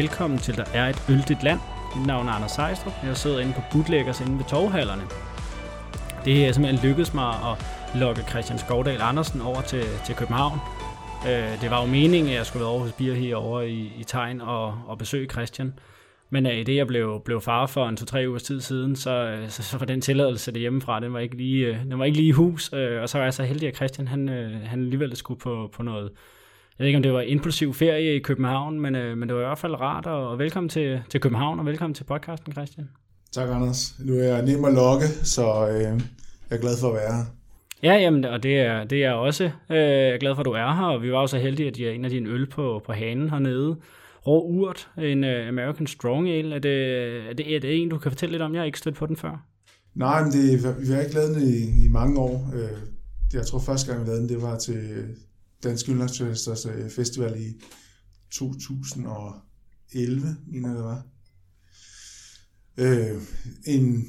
velkommen til Der er et øldigt land. Mit navn er Anders Sejstrup. Jeg sidder inde på Bootleggers inde ved Torvhallerne. Det er simpelthen lykkedes mig at lokke Christian Skovdal Andersen over til, til København. Øh, det var jo meningen, at jeg skulle være over hos Bier herovre i, i Tegn og, og besøge Christian. Men øh, i det, jeg blev, blev far for en to-tre ugers tid siden, så, øh, så, så var den tilladelse det hjemmefra, den var ikke lige, øh, den var ikke lige i hus. Og så var jeg så heldig, at Christian han, han alligevel skulle på, på noget, jeg ved ikke, om det var impulsiv ferie i København, men, uh, men det var i hvert fald rart, og, og velkommen til, til København, og velkommen til podcasten, Christian. Tak, Anders. Nu er jeg nem at lokke, så øh, jeg er glad for at være her. Ja, jamen, og det er, det er jeg også. Øh, jeg er glad for, at du er her, og vi var jo så heldige, at de er en af dine øl på, på hanen hernede. Rå Urt, en uh, American Strong Ale. Er det, er, det, er det en, du kan fortælle lidt om? Jeg har ikke stødt på den før. Nej, men det, vi har ikke lavet den i, i mange år. Øh, jeg tror første gang, vi lavede den, det var til Dansk Ølnagstøsters Festival i 2011, mener jeg det var. Øh, en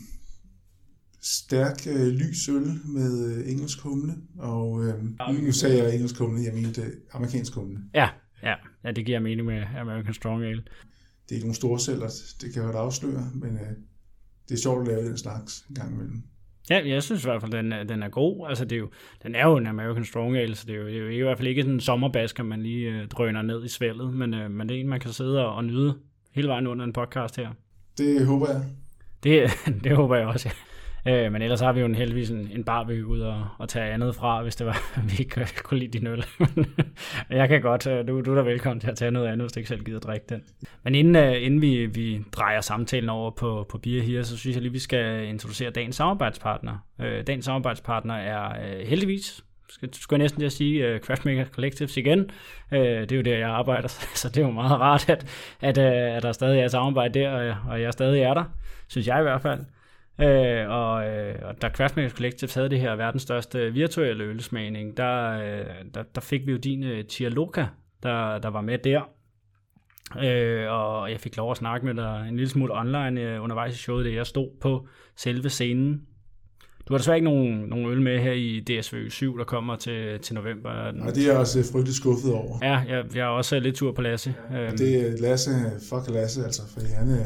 stærk øh, lys øl med øh, engelsk humle, og øh, nu sagde jeg engelsk humle, jeg mente amerikansk humle. Ja, ja, ja, det giver mening med American Strong Ale. Det er ikke nogen store celler, det kan jeg godt afsløre, men øh, det er sjovt at lave den slags en gang imellem. Ja, jeg synes i hvert fald, den er, den er god. Altså, det er jo, den er jo en American Strong Ale, så det er jo, det er jo i hvert fald ikke sådan en sommerbasker, man lige øh, drøner ned i svældet, men, øh, men det er en, man kan sidde og, og nyde hele vejen under en podcast her. Det håber jeg. Det, det håber jeg også, ja. Øh, men ellers har vi jo en, heldigvis en, en bar, vi kan ud og, og tage andet fra, hvis det var, vi ikke kunne lide din øl. jeg kan godt, øh, du, du er da velkommen til at tage noget andet, hvis du ikke selv gider drikke den. Men inden, uh, inden vi, vi drejer samtalen over på, på Bier her, så synes jeg lige, vi skal introducere dagens samarbejdspartner. Øh, dagens samarbejdspartner er øh, heldigvis skal, skulle jeg næsten til at sige, uh, Craftmaker Collectives igen. Uh, det er jo der, jeg arbejder, så det er jo meget rart, at, at, uh, at der stadig er samarbejde der, og, og jeg stadig er der, synes jeg i hvert fald. Øh, og, øh, og da Craftmakers Collective havde det her verdens største virtuelle ølsmagning, der, øh, der, der fik vi jo din øh, Tialoka, der, der var med der. Øh, og jeg fik lov at snakke med dig en lille smule online øh, undervejs i showet, det jeg stod på selve scenen. Du har desværre ikke nogen, nogen øl med her i DSV 7, der kommer til, til november. Nej, det er jeg også frygtelig skuffet over. Ja, jeg, jeg er også lidt tur på Lasse. Ja, det er Lasse, fuck Lasse, altså, for han er...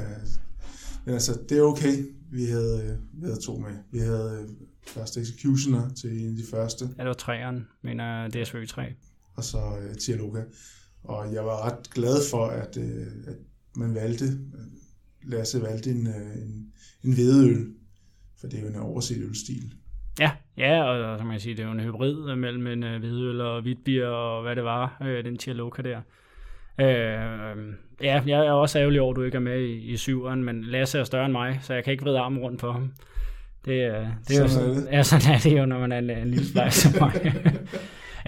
Men altså, det er okay. Vi havde, vi havde to med. Vi havde øh, først Executioner til en af de første. Ja, det var træeren, mener DSV 3. Og så uh, Tialoka. Og jeg var ret glad for, at, uh, at man valgte, Lasse valgte en, uh, en, en hvedeøl, for det er jo en overset ølstil. Ja, ja, og som man sige, det er jo en hybrid mellem en uh, hvedeøl og hvidbier og hvad det var, uh, den Tialoka der. Øh, ja, jeg er også ærgerlig over, at du ikke er med i, i syveren, men Lasse er større end mig, så jeg kan ikke vride armen rundt på ham. Det, det er jo sådan, det. Ja, sådan er det jo, når man er en, en lille flej som mig.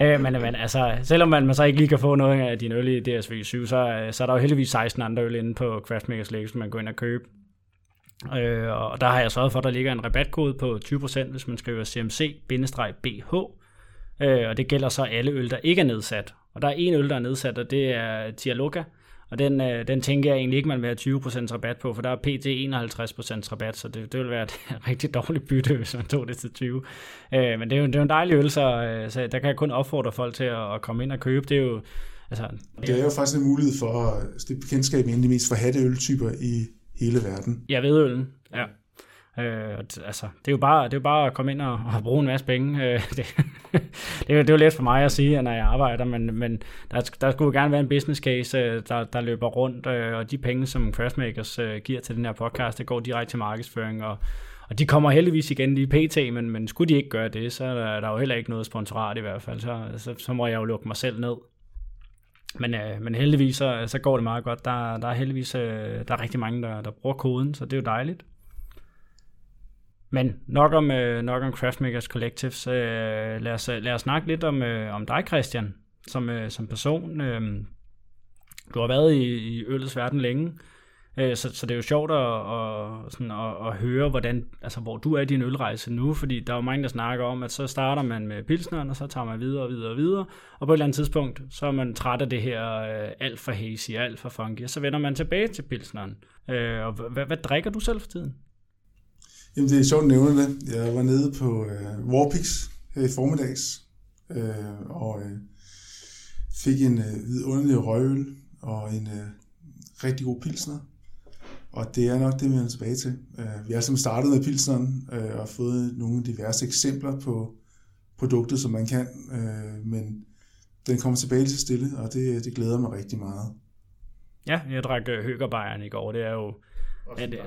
øh, men, men altså, selvom man, man så ikke lige kan få noget af din øl i DSV 7, så, så er der jo heldigvis 16 andre øl inde på Craftmakers Lake, som man går ind og købe. Øh, og der har jeg sørget for, at der ligger en rabatkode på 20%, hvis man skriver CMC-BH. Øh, og det gælder så alle øl, der ikke er nedsat. Og der er en øl, der er nedsat, og det er Tialoka. Og den, øh, den tænker jeg egentlig ikke, man vil have 20% rabat på, for der er pt. 51% rabat, så det, det vil være et rigtig dårligt bytte, hvis man tog det til 20. Øh, men det er, jo, det er jo en dejlig øl, så, øh, så der kan jeg kun opfordre folk til at, at komme ind og købe. Det er jo, altså, det er jo faktisk en mulighed for at stifte bekendtskab med en af de mest forhatte øltyper i hele verden. Jeg ved øllen, ja. Øh, altså, det er jo bare, det er jo bare at komme ind og, og bruge en masse penge. Øh, det, det, er jo, det er jo let for mig at sige, når jeg arbejder, men, men der, der skulle jo gerne være en business case, øh, der, der løber rundt, øh, og de penge, som Craftmakers øh, giver til den her podcast, det går direkte til markedsføring, og, og de kommer heldigvis igen lige pt, men, men skulle de ikke gøre det, så er der, er jo heller ikke noget sponsorat i hvert fald, så, så, så må jeg jo lukke mig selv ned. Men, øh, men heldigvis så, så går det meget godt. Der, der er heldigvis øh, der er rigtig mange, der, der bruger koden, så det er jo dejligt. Men nok om, øh, nok om Craftmakers Collectives. Øh, lad, os, lad os snakke lidt om, øh, om dig, Christian, som, øh, som person. Øh, du har været i, i øllets verden længe, øh, så, så det er jo sjovt at, at, sådan, at, at høre, hvordan, altså, hvor du er i din ølrejse nu, fordi der er jo mange, der snakker om, at så starter man med pilsneren, og så tager man videre og videre og videre, og på et eller andet tidspunkt, så er man træt af det her øh, alt for hazy, alt for funky, og så vender man tilbage til pilsneren. Øh, og hvad, hvad drikker du selv for tiden? Jamen, det er sjovt at nævne det. Jeg var nede på øh, Warpix her i formiddags, øh, og øh, fik en øh, vidunderlig røgøl og en øh, rigtig god pilsner. Og det er nok det, vi er tilbage til. Øh, vi har simpelthen startet med pilsneren øh, og fået nogle diverse eksempler på produktet, som man kan, øh, men den kommer tilbage til stille, og det, det glæder mig rigtig meget. Ja, jeg drak øh, Høgerbejeren i går. Det er jo ja, det,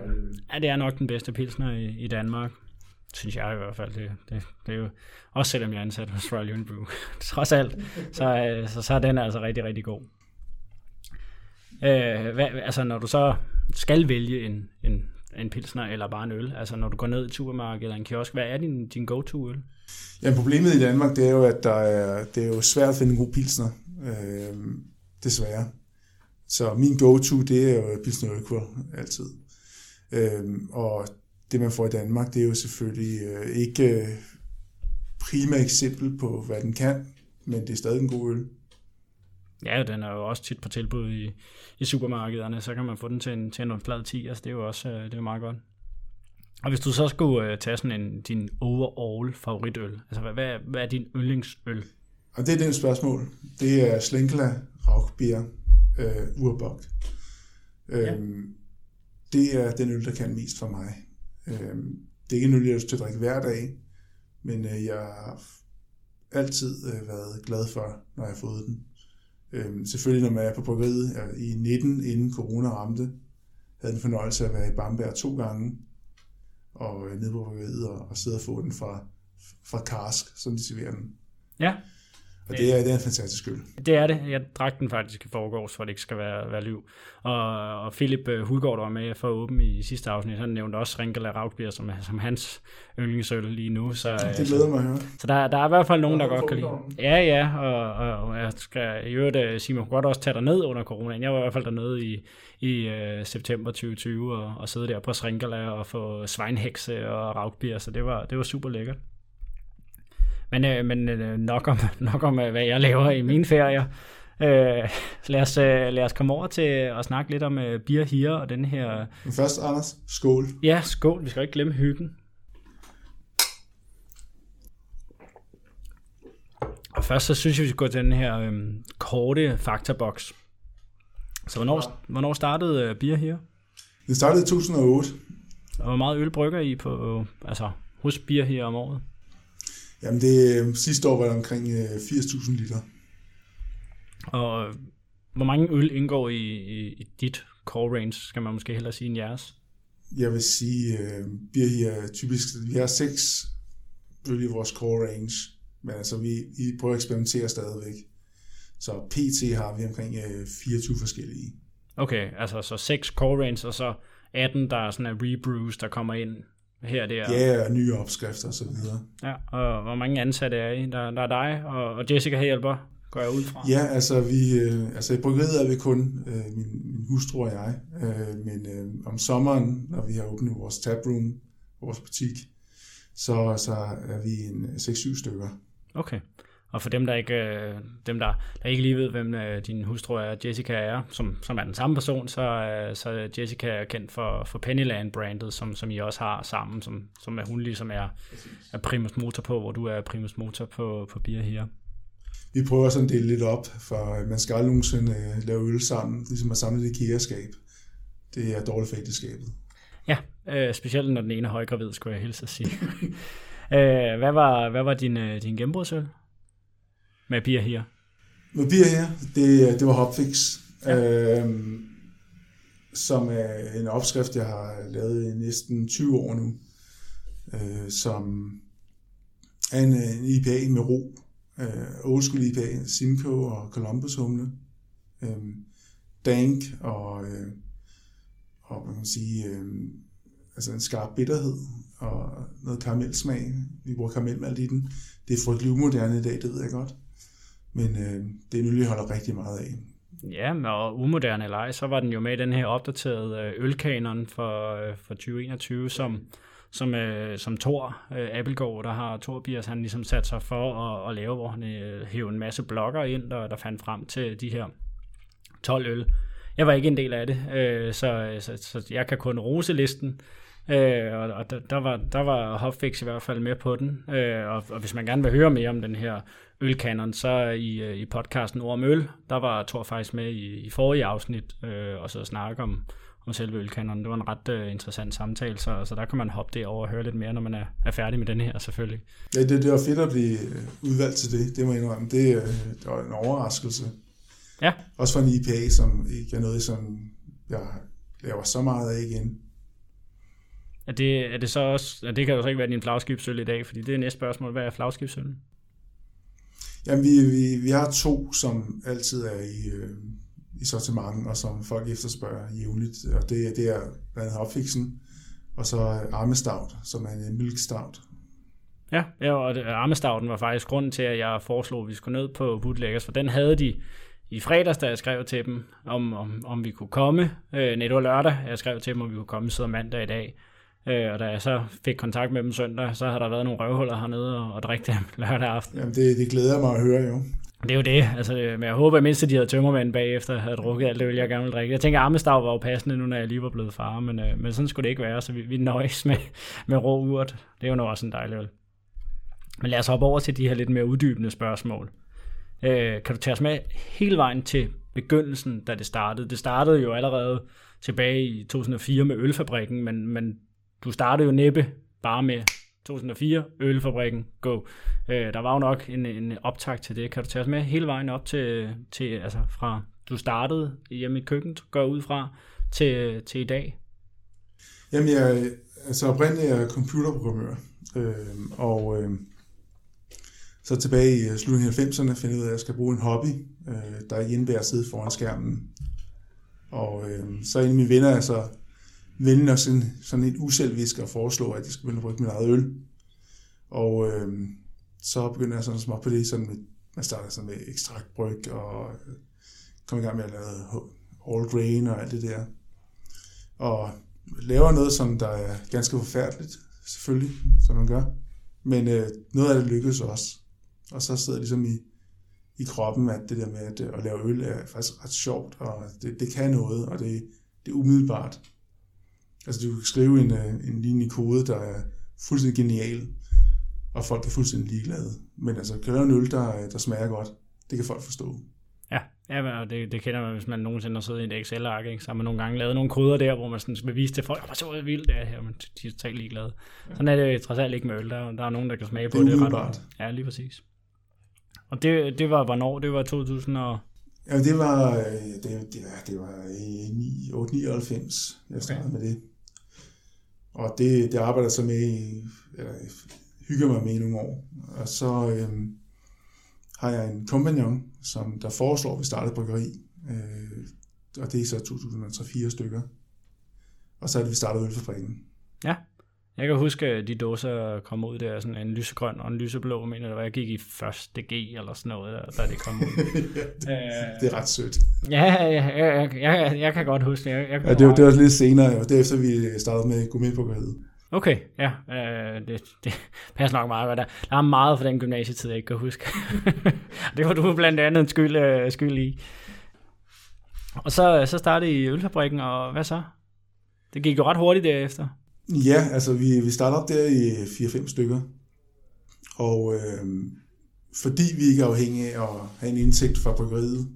ja, det er nok den bedste pilsner i, i Danmark. Synes jeg i hvert fald. Det, det, det er jo, også selvom jeg er ansat hos Royal Unibrew. Trods alt, så, øh, så, så er den altså rigtig, rigtig god. Øh, hvad, altså når du så skal vælge en, en, en pilsner eller bare en øl, altså når du går ned i supermarkedet eller en kiosk, hvad er din, din go-to øl? Ja, problemet i Danmark, det er jo, at der er, det er jo svært at finde en god pilsner. Øh, desværre. Så min go-to, det er jo pilsner altid. Øh, og det, man får i Danmark, det er jo selvfølgelig øh, ikke øh, prima eksempel på, hvad den kan, men det er stadig en god øl. Ja, den er jo også tit på tilbud i, i supermarkederne, så kan man få den til en, til en flad 10, altså det er jo også øh, det er meget godt. Og hvis du så skulle uh, tage sådan en, din overall favoritøl, altså hvad, hvad, hvad er din yndlingsøl? Og det er det spørgsmål. Det er Slenkla Rauchbier øh, Urbock. Ja. Det er den øl, der kan mest for mig. Øhm, det er ikke en øl, jeg har til at drikke hver dag, men øh, jeg har altid øh, været glad for, når jeg har fået den. Øhm, selvfølgelig, når man er på bryggeriet i 19, inden corona ramte, havde den fornøjelse at være i Bamberg to gange, og øh, nede på bryggeriet og, og sidde og få den fra, fra Karsk, som de serverer den. Ja. Og det er, det er en fantastisk øl. Det er det. Jeg drak den faktisk i forgårs, for det ikke skal være, være liv. Og, og Philip øh, Hulgaard, der var med for åben i sidste afsnit, han nævnte også Rinkela Rautbier som, som hans yndlingsøl lige nu. Så, det glæder mig at høre. Så der, der er i hvert fald nogen, der godt kan lide. Ja, ja, og, og, og jeg skal i øvrigt øh, sige, man kunne godt også tage dig ned under corona. Jeg var i hvert fald dernede i, i uh, september 2020 og, og sidde der på Srinkala og få sveinhekse og Rautbier, så det var, det var super lækkert. Men, øh, men øh, nok om, nok om øh, hvad jeg laver i mine ferier. Øh, lad, os, øh, lad os komme over til at snakke lidt om øh, beer here og den her... Men først, Anders, skål. Ja, skål. Vi skal ikke glemme hyggen. Og først så synes jeg, vi skal gå til den her øh, korte faktaboks. Så hvornår, hvornår startede øh, beer here? Det startede i 2008. Og hvor meget øl brygger I på, altså hos beer here om året? Jamen det, øh, sidste år var det omkring 80.000 øh, liter. Og øh, hvor mange øl indgår i, i, i dit core range, skal man måske hellere sige, end jeres? Jeg vil sige, uh, vi her typisk, vi har seks øl i vores core range, men altså vi, vi prøver at eksperimentere stadigvæk. Så PT har vi omkring uh, 24 forskellige. Okay, altså så seks core range, og så 18, der er sådan en rebrews, der kommer ind her der. Ja, og nye opskrifter og så videre. Ja, og hvor mange ansatte er I? Der, der er dig, og, og Jessica hjælper, går jeg ud fra. Ja, altså, vi, øh, altså i bryggeriet er vi kun øh, min, min hustru og jeg, øh, men øh, om sommeren, når vi har åbnet vores taproom, vores butik, så, så er vi en 6-7 stykker. Okay. Og for dem, der ikke, øh, dem, der, der ikke lige ved, hvem øh, din hustru er, Jessica er, som, som er den samme person, så, øh, så Jessica er kendt for, for Pennyland-brandet, som, som I også har sammen, som, som er hun ligesom er, er primus motor på, hvor du er primus motor på, på Beer her. Vi prøver sådan at dele lidt op, for man skal aldrig nogensinde lave øl sammen, ligesom at samle det kæreskab. Det er dårligt for ægteskabet. Ja, øh, specielt når den ene er højgravid, skulle jeg hilse at sige. øh, hvad, var, hvad var din, din gennembrudsøl? Med Beer her? Med Beer her, det, det var Hopfix, ja. øhm, som er en opskrift, jeg har lavet i næsten 20 år nu, øh, som er en, en IPA med ro. Øh, old school IPA, Simcoe og Columbus humle. Øh, dank og, øh, og hvad kan man sige, øh, altså en skarp bitterhed og noget karamelsmag. Vi bruger karamelmalt i den. Det er frygtelig umoderne i dag, det ved jeg godt men øh, det er en øl, jeg holder rigtig meget af. Ja, og umoderne eller ej, så var den jo med i den her opdaterede øh, ølkanon for, øh, for 2021, som, som, øh, som Thor øh, Appelgaard, der har Thor Biers, han ligesom sat sig for at, at lave, hvor han øh, hævde en masse blogger ind, der, der fandt frem til de her 12 øl. Jeg var ikke en del af det, øh, så, så, så jeg kan kun rose listen. Øh, og og der, der, var, der var Hopfix i hvert fald med på den. Øh, og, og hvis man gerne vil høre mere om den her ølkanon, så i, øh, i podcasten Ord om Øl, der var Thor faktisk med i, i forrige afsnit, øh, og så snakke om, om selve ølkanonen. Det var en ret øh, interessant samtale, så, så der kan man hoppe det over og høre lidt mere, når man er, er færdig med den her selvfølgelig. Ja, det, det var fedt at blive øh, udvalgt til det, det må jeg indrømme. Det, øh, det var en overraskelse. Ja. Også for en IPA, som ikke er noget, som jeg laver så meget af igen. Er det, er det så også, ja, det kan jo så ikke være din flagskibsøl i dag, fordi det er næste spørgsmål. Hvad er flagskibsøllen? Jamen, vi, vi, vi har to, som altid er i, øh, i sortiment, og som folk efterspørger jævnligt. Og det, det er blandt andet Hopfixen, og så Armestout, som er en mælkstout. Ja, ja og øh, det- var faktisk grunden til, at jeg foreslog, at vi skulle ned på Bootleggers, for den havde de i fredags, da jeg skrev til dem, om, om, om vi kunne komme. Øh, netop lørdag, jeg skrev til dem, om vi kunne komme, så mandag i dag. Øh, og da jeg så fik kontakt med dem søndag, så har der været nogle røvhuller hernede og, og drikke dem lørdag aften. Jamen, det, det glæder mig at høre, jo. Det er jo det, altså, men jeg håber at mindst, at de havde tømmermænd bagefter, havde drukket alt det øl, jeg gerne ville drikke. Jeg tænker, at Armestav var jo passende nu, når jeg lige var blevet far, men, øh, men sådan skulle det ikke være, så vi, vi nøjes med, med rå urt. Det er jo nu også en dejlig øl. Men lad os hoppe over til de her lidt mere uddybende spørgsmål. Øh, kan du tage os med hele vejen til begyndelsen, da det startede? Det startede jo allerede tilbage i 2004 med ølfabrikken, men, men du startede jo næppe bare med 2004, ølfabrikken, go. Øh, der var jo nok en, en optag til det. Kan du tage os med hele vejen op til, til altså fra du startede hjemme i køkkenet, går ud fra, til, til i dag? Jamen, jeg, altså oprindeligt er jeg computerprogrammør, øh, og øh, så tilbage i slutningen af 90'erne finder jeg ud af, at jeg skal bruge en hobby, øh, der ikke indebærer at sidde foran skærmen. Og øh, så en af mine venner er så venlig nok sådan, sådan et uselvisk at foreslå, at jeg skal begynde at brygge min eget øl. Og øh, så begynder jeg sådan småt på det, sådan med, man starter sådan med ekstraktbryg og øh, kom i gang med at lave all grain og alt det der. Og laver noget, som der er ganske forfærdeligt, selvfølgelig, som man gør. Men øh, noget af det lykkedes også. Og så sidder ligesom i, i kroppen, at det der med at, øh, at lave øl er faktisk ret sjovt, og det, det kan noget, og det, det er umiddelbart. Altså du kan skrive en, øh, en linje kode, der er fuldstændig genial, og folk er fuldstændig ligeglade. Men altså, kan lave en øl, der, der smager godt, det kan folk forstå. Ja, ja og det, det kender man, hvis man nogensinde har siddet i et Excel-ark, ikke? så har man nogle gange lavet nogle koder der, hvor man sådan vil vise til folk, hvor så er vildt det er her, men de er totalt ligeglade. Sådan er det trods alt ikke med øl, der, der er nogen, der kan smage på Det er det. ret umiddelbart. godt. Ja, lige præcis. Og det, det var hvornår? Det var 2000 og... Ja, det var, øh, det, det, var, det var i 9 8, 99, jeg startede okay. med det. Og det, det arbejder jeg så med, eller hygger mig med i nogle år. Og så øhm, har jeg en kompagnon, som der foreslår, at vi starter et bryggeri. Øh, og det er så 2003-4 stykker. Og så er det, vi startede ølfabrikken. Jeg kan huske, at de dåser kom ud der, sådan en lysegrøn og en lyseblå, mener jeg, jeg gik i første G eller sådan noget, der, da det kom ud. ja, det, det er ret sødt. Ja, ja, jeg, jeg, jeg kan godt huske det. Jeg, jeg Ja, det, var, det var lidt senere, og derefter vi startede med gourmetbryggeriet. Okay, ja, øh, det, det passer nok meget godt der. Der er meget for den gymnasietid, jeg ikke kan huske. det var du blandt andet en skyld, øh, skyld i. Og så, så startede I ølfabrikken, og hvad så? Det gik jo ret hurtigt derefter. Ja, altså vi, vi starter op der i 4-5 stykker. Og øh, fordi vi ikke er afhængige af at have en indtægt fra bryggeriet,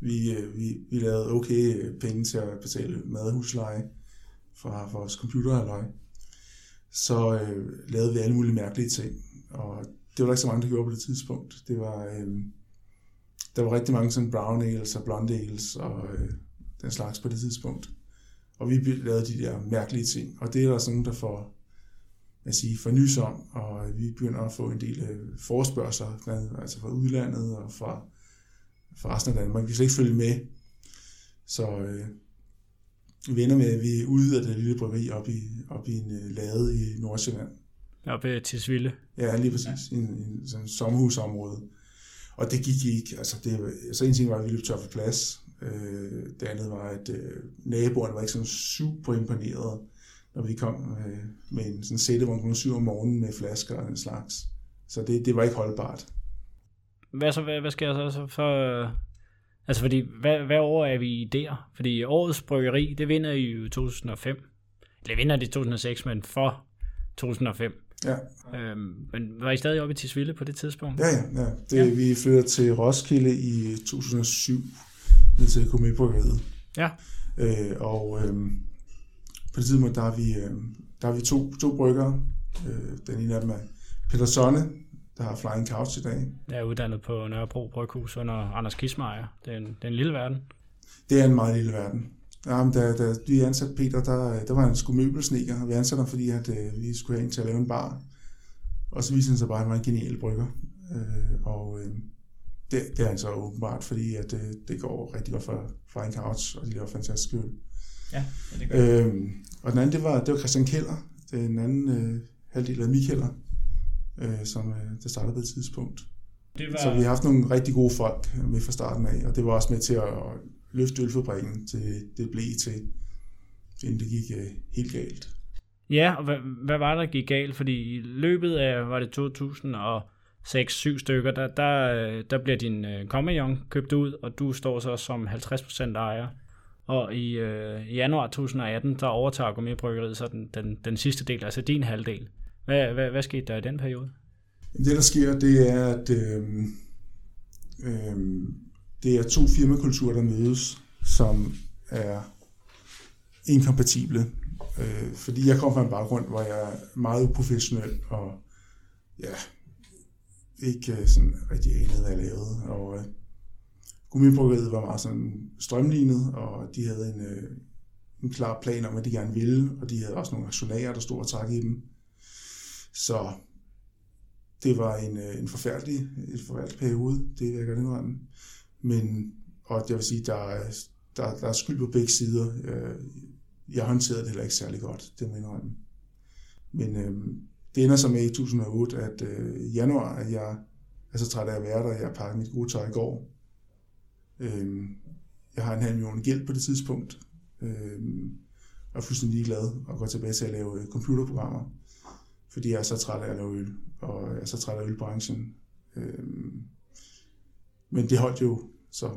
vi, øh, vi, vi lavede okay penge til at betale mad og husleje fra vores computerhalløj, så øh, lavede vi alle mulige mærkelige ting. Og det var der ikke så mange, der gjorde på det tidspunkt. Det var, øh, der var rigtig mange sådan brown ales og blonde ales og øh, den slags på det tidspunkt. Og vi lavede de der mærkelige ting. Og det er der sådan nogen, der får, hvad sige, får nys om. Og vi begynder at få en del øh, andet altså fra udlandet og fra, fra resten af Danmark. Vi kan slet ikke følge med. Så øh, vi ender med, at vi udvider det lille bryggeri op i, op i en øh, lade i Nordsjælland. Oppe til Sville. Ja, lige præcis. Ja. En, en sådan sommerhusområde. Og det gik ikke. Altså, det, så en ting var, at vi løb tør for plads. Øh, det andet var, at øh, naboerne var ikke sådan super imponeret, når vi kom øh, med en sådan sætte, hvor man kunne syv om morgenen med flasker og den slags. Så det, det var ikke holdbart. Hvad, så, hvad, hvad sker der så for... øh, Altså fordi, hvad, hvad år er vi i der? Fordi årets bryggeri, det vinder I jo i 2005. blev vinder i 2006, men for 2005. Ja. Øhm, men var I stadig oppe i Tisvilde på det tidspunkt? Ja, ja. ja. Det, ja. Vi flyttede til Roskilde i 2007, ned til Komibryggeriet. Ja. Øh, og øh, på det tidspunkt, der har vi, øh, der har vi to, to bryggere. Øh, den ene af dem er Peter Sonne, der har Flying Couch i dag. Jeg er uddannet på Nørrebro Bryghus under Anders Kismeier. Det er en, det er en lille verden. Det er en meget lille verden. Ja, men da, da vi ansatte Peter, der, der var han sgu møbelsneker, og vi ansatte ham, fordi at, øh, vi skulle have en til at lave en bar. Og så viste han sig bare, at han var en genial brygger. Øh, og øh, det, det er han så åbenbart, fordi at, øh, det går rigtig godt for Flying Couch, og de laver fantastisk øl. Ja, det gør øh, Og den anden, det var, det var Christian Keller, den anden øh, halvdel af Mikeller, øh, som øh, der startede på et tidspunkt. Det var... Så vi har haft nogle rigtig gode folk med fra starten af, og det var også med til at løfte ølfabrikken til det blev til, inden det gik øh, helt galt. Ja, og hvad, hvad var der gik galt? Fordi i løbet af, var det 6-7 stykker, der, der, øh, der bliver din øh, kompagnon købt ud, og du står så som 50% ejer. Og i, øh, januar 2018, der overtager Gourmetbryggeriet så den, den, den sidste del, altså din halvdel. Hvad, hvad, hvad skete der i den periode? Det, der sker, det er, at øh, øh, det er to firmakulturer, der mødes, som er inkompatible. Øh, fordi jeg kommer fra en baggrund, hvor jeg er meget uprofessionel og ja, ikke øh, sådan rigtig anede, hvad jeg lavede. Og øh, Gummibryggeriet var meget sådan strømlignet, og de havde en, øh, en klar plan om, hvad de gerne ville, og de havde også nogle aktionærer, der stod og trak i dem. Så det var en, øh, en forfærdelig, en forfærdelig periode, det vil jeg gerne indrømme. Men, og jeg vil sige, der er, der, der er skyld på begge sider. Øh, jeg håndterede det heller ikke særlig godt, det må jeg indrømme. Men øh, det ender så med i 2008, at øh, i januar, at jeg er så træt af at være der, jeg pakkede mit gode tøj i går. Øh, jeg har en halv million gæld på det tidspunkt, øh, og er fuldstændig ligeglad og går tilbage til at lave øh, computerprogrammer, fordi jeg er så træt af at lave øl, og jeg er så træt af ølbranchen. Øh, men det holdt jo så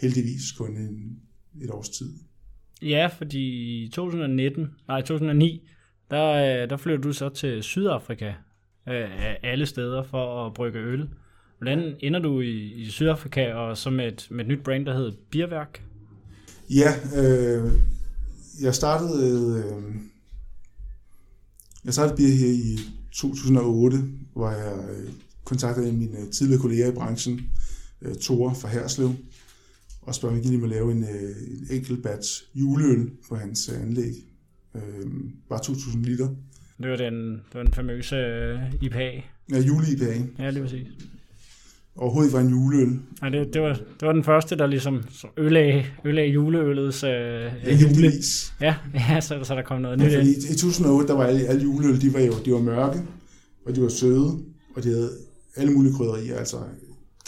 heldigvis kun en, et års tid. Ja, fordi i 2019, nej 2009, der, øh, der flytter du så til Sydafrika øh, af alle steder for at brygge øl. Hvordan ender du i, i Sydafrika og så med et, med et nyt brand, der hedder Bierværk? Ja, øh, jeg startede øh, jeg startede bier her i 2008, hvor jeg øh, kontaktede mine tidligere kolleger i branchen, øh, Tore fra Herslev, og spurgte, om jeg må lave en, øh, en enkelt batch juleøl på hans anlæg. Øh, bare 2.000 liter. Det var den, det var den famøse øh, IPA. Ja, jule-IPA. Ja, lige præcis. Overhovedet var en juleøl. Nej, det, det, var, det var den første, der ligesom ødelagde, ødelagde juleølets øh, ja, jule. Ja, ja så, så der kom noget ja, nyt ind. I, I 2008, der var alle, alle juleøl, de var jo de var mørke, og de var søde, og de havde alle mulige krydderier, altså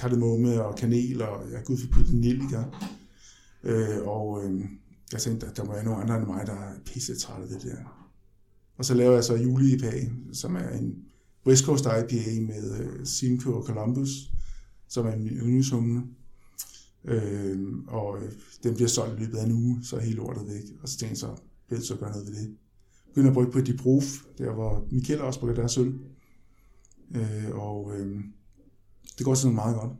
kardemomme og kanel og ja, gud forbyde nellika. Øh, og øh, jeg tænkte, at der må være nogen andre end mig, der er pisse træt af det der. Og så laver jeg så Juli IPA, som er en West Coast IPA med øh, Simcoe og Columbus, som er min yndlingshumle. Øh, og øh, den bliver solgt i løbet af en uge, så er hele lortet væk. Og så tænkte jeg så, bliver så gøre noget ved det. Begynder at brygge på Diproof, der hvor Michael også brygger deres øl. Øh, og øh, det går sådan meget godt.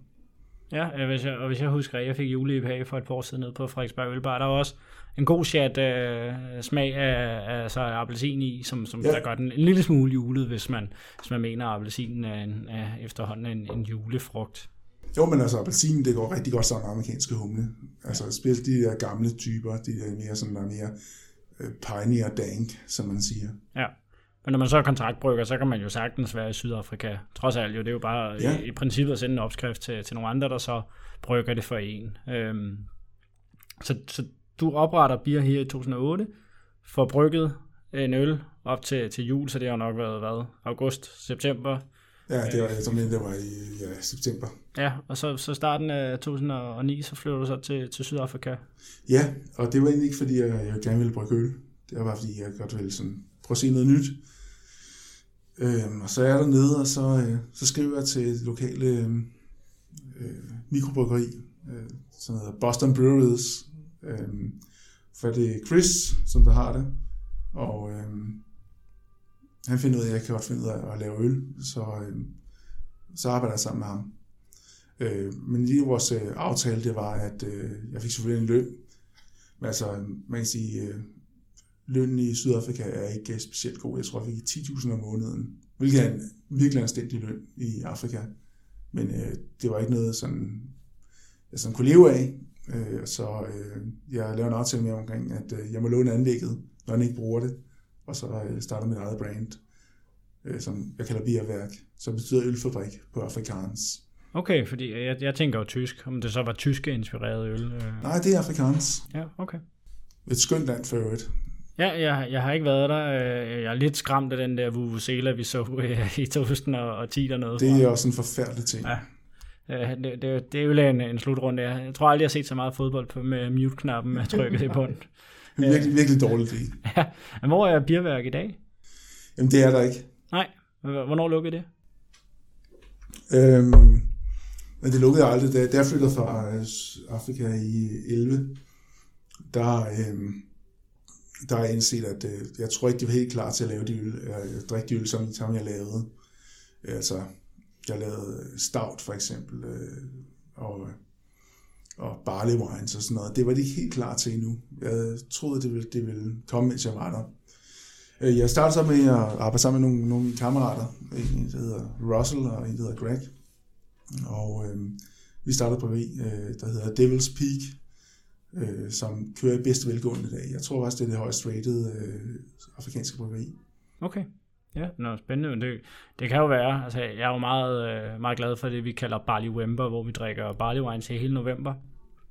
Ja, hvis jeg, og hvis jeg husker, jeg fik juleipag for et par år siden nede på Frederiksberg Ølbar, der var også en god chat øh, smag af, af så appelsin i, som, som ja. der gør den en lille smule julet, hvis man, hvis man mener, at appelsinen er, en, er efterhånden en, en julefrugt. Jo, men altså appelsinen, det går rigtig godt sammen med amerikanske humle. Altså ja. specielt de der gamle typer, de der mere sådan, der er mere øh, og dank, som man siger. Ja. Men når man så er kontraktbrygger, så kan man jo sagtens være i Sydafrika. Trods alt jo, det er jo bare ja. i, i princippet at sende en opskrift til, til nogle andre, der så brygger det for en. Øhm, så, så du opretter bier her i 2008, får brygget en øl op til, til jul, så det har nok været hvad, august, september. Ja, det var, jeg tror, det var i ja, september. Ja, og så, så starten af 2009, så flytter du så til, til Sydafrika. Ja, og det var egentlig ikke, fordi jeg, jeg gerne ville brygge øl. Det var bare, fordi jeg godt ville sådan, prøve at se noget nyt. Øh, og så er jeg dernede, og så, øh, så skriver jeg til det lokale øhm, øh, mikrobryggeri, øh, som hedder Boston Breweries, øh, for det er Chris, som der har det, og øh, han finder ud af, at jeg kan godt finde ud af at lave øl, så, øh, så arbejder jeg sammen med ham. Øh, men lige vores øh, aftale, det var, at øh, jeg fik selvfølgelig en løn, men altså, man kan sige, øh, lønnen i Sydafrika er ikke specielt god. Jeg tror, jeg fik 10.000 om måneden, hvilket er en virkelig anstændig løn i Afrika. Men øh, det var ikke noget, sådan, jeg sådan kunne leve af. Øh, så øh, jeg lavede en aftale med omkring, at øh, jeg må låne anlægget, når han ikke bruger det. Og så øh, starter mit eget brand, øh, som jeg kalder Bierværk, som betyder ølfabrik på afrikansk. Okay, fordi jeg, jeg tænker jo tysk, om det så var tyske inspireret øl. Øh. Nej, det er afrikansk. Ja, okay. Et skønt land for øvrigt. Ja, jeg, jeg har ikke været der. Øh, jeg er lidt skræmt af den der Vuvuzela, vi så øh, i 2010 dernede. Det er også en forfærdelig ting. Ja. Det, det, det er jo en, en slutrunde. Jeg tror aldrig, jeg har set så meget fodbold på, med mute-knappen med trykket i bunden. virkelig, virkelig dårligt i. Ja. Men hvor er Bierværk i dag? Jamen, det er der ikke. Nej. Hvornår lukkede det? Øhm, men det lukkede aldrig. Da jeg flyttede fra Afrika i 11, der, øhm, der har jeg indset, at øh, jeg tror ikke, de var helt klar til at lave de øl, øh, drikke de øl, som, som jeg lavede. Øh, altså, jeg lavede stout for eksempel, øh, og, og barley wines og sådan noget. Det var de ikke helt klar til endnu. Jeg troede, det ville, det ville komme, mens jeg var der. Øh, jeg startede så med at arbejde sammen med nogle, nogle kammerater. En, der hedder Russell, og en, der hedder Greg. Og øh, vi startede på øh, der hedder Devil's Peak, øh, som kører i bedste velgående i dag. Jeg tror også, det er det højst rated øh, afrikanske bryggeri. Okay. Ja, nå, spændende. Det, det kan jo være, altså jeg er jo meget, øh, meget glad for det, vi kalder Barley Wember, hvor vi drikker barley wines hele november.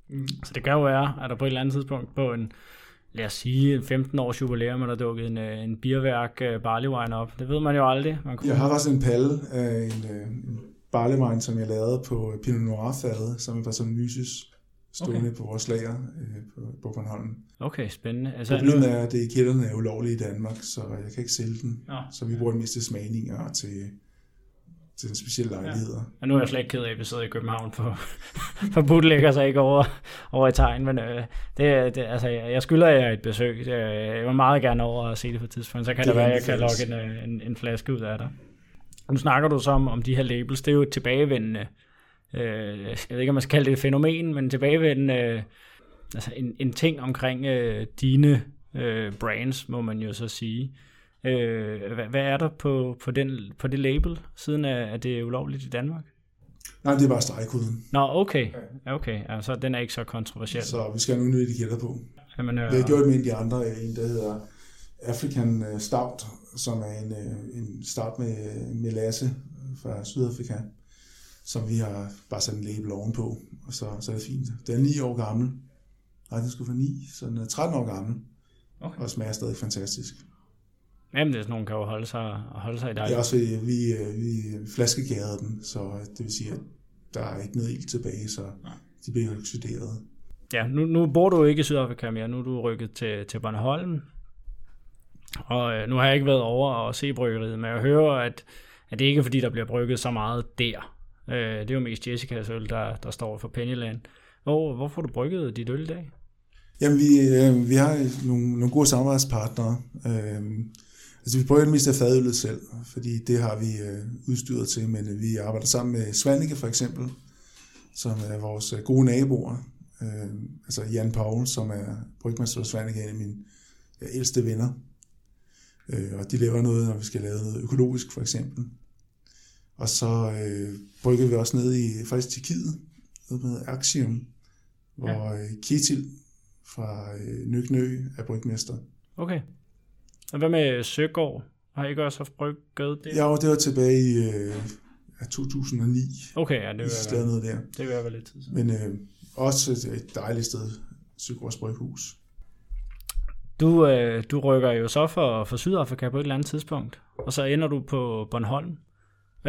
Mm. Så det kan jo være, at der på et eller andet tidspunkt på en, lad os sige, 15 års jubilæum, der dukket en, øh, en bierværk uh, barley wine op. Det ved man jo aldrig. Man kunne... Jeg har også en palle af en, en barley wine, som jeg lavede på Pinot Noir fade, som var sådan mysis stående okay. på vores lager øh, på, på Bornholm. Okay, spændende. Altså, Problemet nu... er, at det kælderne er ulovlige i Danmark, så jeg kan ikke sælge den. Ja. Så vi bruger den mest til smagninger til, til specielle lejligheder. Ja. Og nu er jeg slet ikke ked af, at vi sidder i København på, på bootlegger, så ikke over, over i tegn, men øh, det, det, altså, jeg skylder jer et besøg. Det, jeg vil meget gerne over at se det på et tidspunkt, så kan det, det være, at jeg kan lokke en, øh, en, en flaske ud af dig. Nu snakker du så om, om de her labels, det er jo et tilbagevendende øh, jeg ved ikke, om man skal kalde det et fænomen, men tilbagevendende, øh, altså en, en ting omkring øh, dine øh, brands, må man jo så sige. Øh, hvad, hvad er der på, på, den, på det label, siden af, at det er ulovligt i Danmark? Nej, det er bare stregkoden. Nå, okay. Okay, altså den er ikke så kontroversiel. Så vi skal have nogle etiketter på. Jamen, øh, vi har gjort med en af de andre, en der hedder African øh, Stout, som er en, øh, en start med, med Lasse fra Sydafrika som vi har bare sat en label ovenpå, og så, så er det fint. Den er 9 år gammel. Nej, den skulle være 9, så den er 13 år gammel. Okay. Og smager stadig fantastisk. Jamen, det er sådan nogle, kan jo holde sig, holde sig i dig. Det er også, vi, vi, vi flaskegærede den, så det vil sige, at der er ikke noget ild tilbage, så Nej. de bliver oxideret. Ja, nu, nu bor du ikke i Sydafrika mere, nu er du rykket til, til Bornholm. Og øh, nu har jeg ikke været over og se bryggeriet, men jeg hører, at, at det ikke er fordi, der bliver brygget så meget der. Øh, det er jo mest Jessicas øl, der, der står for Pennyland. Hvor, hvor får du brygget dit øl i dag? Jamen, vi, øh, vi har nogle, nogle gode samarbejdspartnere. Øh, altså, vi prøver det mest af fadøllet selv, fordi det har vi øh, udstyret til, men øh, vi arbejder sammen med Svanike for eksempel, som er vores øh, gode naboer. Øh, altså Jan Paul, som er brygmester Svanike, en af mine ældste venner. Øh, og de laver noget, når vi skal lave noget økologisk for eksempel. Og så øh, bryggede vi også ned i faktisk Tjekkiet, nede med Axiom, hvor ja. Øh, Ketil fra øh, Nyknø er brygmester. Okay. Og hvad med Søgaard? Har I ikke også haft brygget det? Ja, det var tilbage i øh, 2009. Okay, ja, det være, noget der. Det vil være lidt tid Men øh, også et dejligt sted, Søgaards Bryghus. Du, øh, du rykker jo så for, for Sydafrika på et eller andet tidspunkt, og så ender du på Bornholm.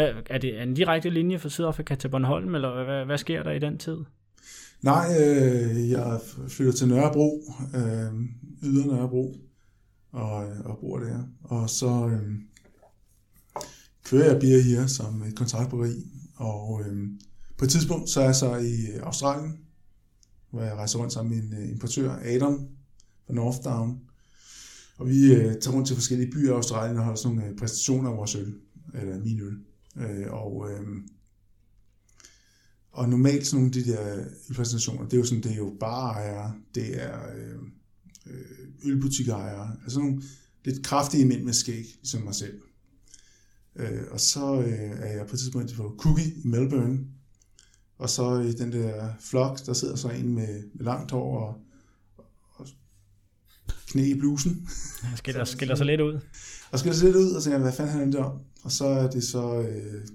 Hvad, er det en direkte linje fra Sydafrika til Bornholm, eller hvad, hvad sker der i den tid? Nej, øh, jeg flytter til Nørrebro, øh, yder Nørrebro, og, og bor der. Og så øh, kører jeg bier her som et kontraktbryggeri, og øh, på et tidspunkt så er jeg så i Australien, hvor jeg rejser rundt sammen med en øh, importør, Adam, fra North Down. Og vi øh, tager rundt til forskellige byer i Australien og holder sådan nogle øh, præstationer af vores øl, eller min øl. Øh, og, øh, og normalt sådan nogle af de der ølpræsentationer, det er jo sådan, det er jo barejere, det er øh, øh ølbutikejere, altså nogle lidt kraftige mænd med skæg, ligesom mig selv. Øh, og så øh, er jeg på et tidspunkt på Cookie i Melbourne, og så i den der flok, der sidder så en med, med langt hår og, og knæ i blusen. Han skiller, skiller sig lidt ud. Og skiller se lidt ud, og tænker, hvad fanden han det om? Og så er det så øh,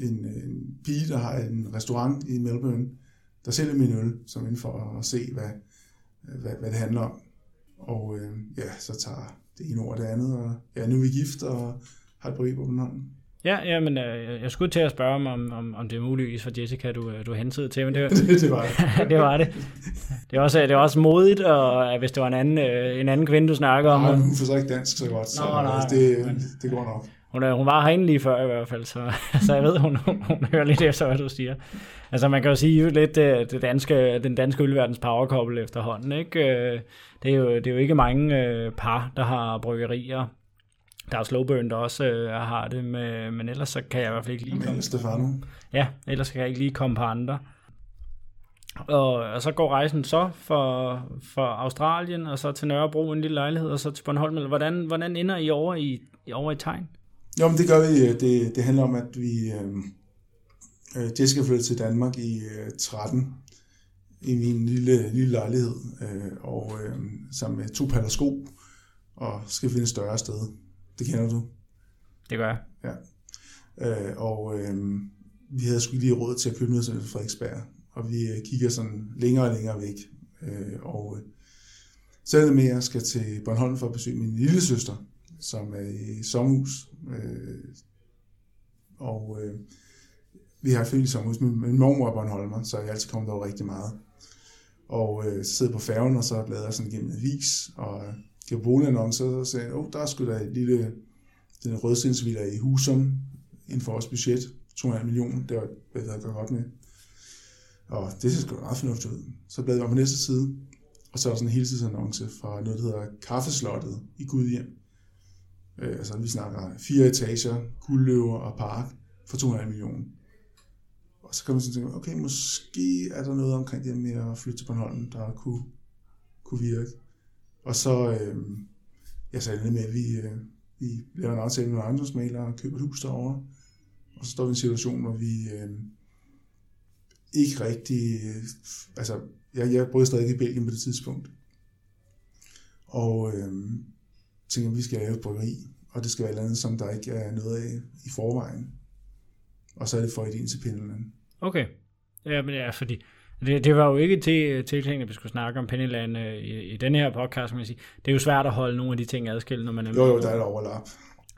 en, øh, en pige, der har en restaurant i Melbourne, der sælger min øl, som inden for at se, hvad, øh, hvad, hvad det handler om. Og øh, ja, så tager det ene ord det andet, og ja, nu er vi gift, og har et brev på hånden. Ja, ja, men øh, jeg skulle til at spørge om, om, om det er muligvis for Jessica, du, øh, du hentede til, men det, det, det var det. det var det. Det er også, det er også modigt, og hvis det var en anden, øh, en anden kvinde, du snakker om. Nej, hun forstår ikke dansk så godt, så Nå, nej, det, men, det går nok. Hun, hun var herinde lige før i hvert fald, så, så jeg ved, hun, hun hører lidt efter, hvad du siger. Altså man kan jo sige lidt det, det danske, den danske ølverdens powerkouple efterhånden. Ikke? Det, er jo, det er jo ikke mange par, der har bryggerier, der er Slowburn, der også øh, har det, med, men ellers så kan jeg i hvert fald ikke lige komme... Stefano. Ja, ellers kan jeg ikke lige komme på andre. Og, og så går rejsen så for, for Australien, og så til Nørrebro, en lille lejlighed, og så til Bornholm. Hvordan, hvordan ender I over i, over i tegn? Jo, men det gør vi. Øh, det, det handler om, at vi... Øh, øh Jessica flyttede til Danmark i øh, 13 i min lille, lille lejlighed, øh, og øh, sammen med to paller sko, og skal finde et større sted. Det kender du? Det gør jeg. Ja. Øh, og øh, vi havde sgu lige råd til at købe noget til Frederiksberg, og vi øh, kigger sådan længere og længere væk. Øh, og øh, så er det med, at jeg skal til Bornholm for at besøge min lille søster, som er i sommerhus. Øh, og øh, vi har familie sommerhus. Min, min mormor er Bornholmer, så jeg er altid kommet over rigtig meget. Og øh, sidder på færgen, og så bladrer jeg sådan gennem en avis, og giver boligannoncer, så sagde, jeg, oh, der skulle der et lille den rødstensvilla i Husum, inden for vores budget, 2,5 millioner, det var hvad jeg godt med. Og det ser sgu meget fornuftigt ud. Så blev jeg på næste side, og så er der sådan en heltidsannonce fra noget, der hedder Kaffeslottet i Gudhjem. Øh, altså vi snakker fire etager, guldløver og park for 2,5 millioner. Og så kan man sådan tænke, okay, måske er der noget omkring det med at flytte til Bornholm, der kunne, kunne virke. Og så, øh, jeg sagde med, at vi, øh, vi laver en aftale med ejendomsmalere og køber et hus derovre. Og så står vi i en situation, hvor vi øh, ikke rigtig... Øh, altså, jeg, jeg boede stadig i Belgien på det tidspunkt. Og øh, tænker, at vi skal lave et bryggeri, og det skal være et eller andet, som der ikke er noget af i forvejen. Og så er det for ideen til Pindeland. Okay. Ja, men ja, fordi det, det var jo ikke til tiltænkt, at vi skulle snakke om Pennyland øh, i, i denne her podcast, kan man sige. Det er jo svært at holde nogle af de ting adskilt, når man er Jo, jo, der er der overlap.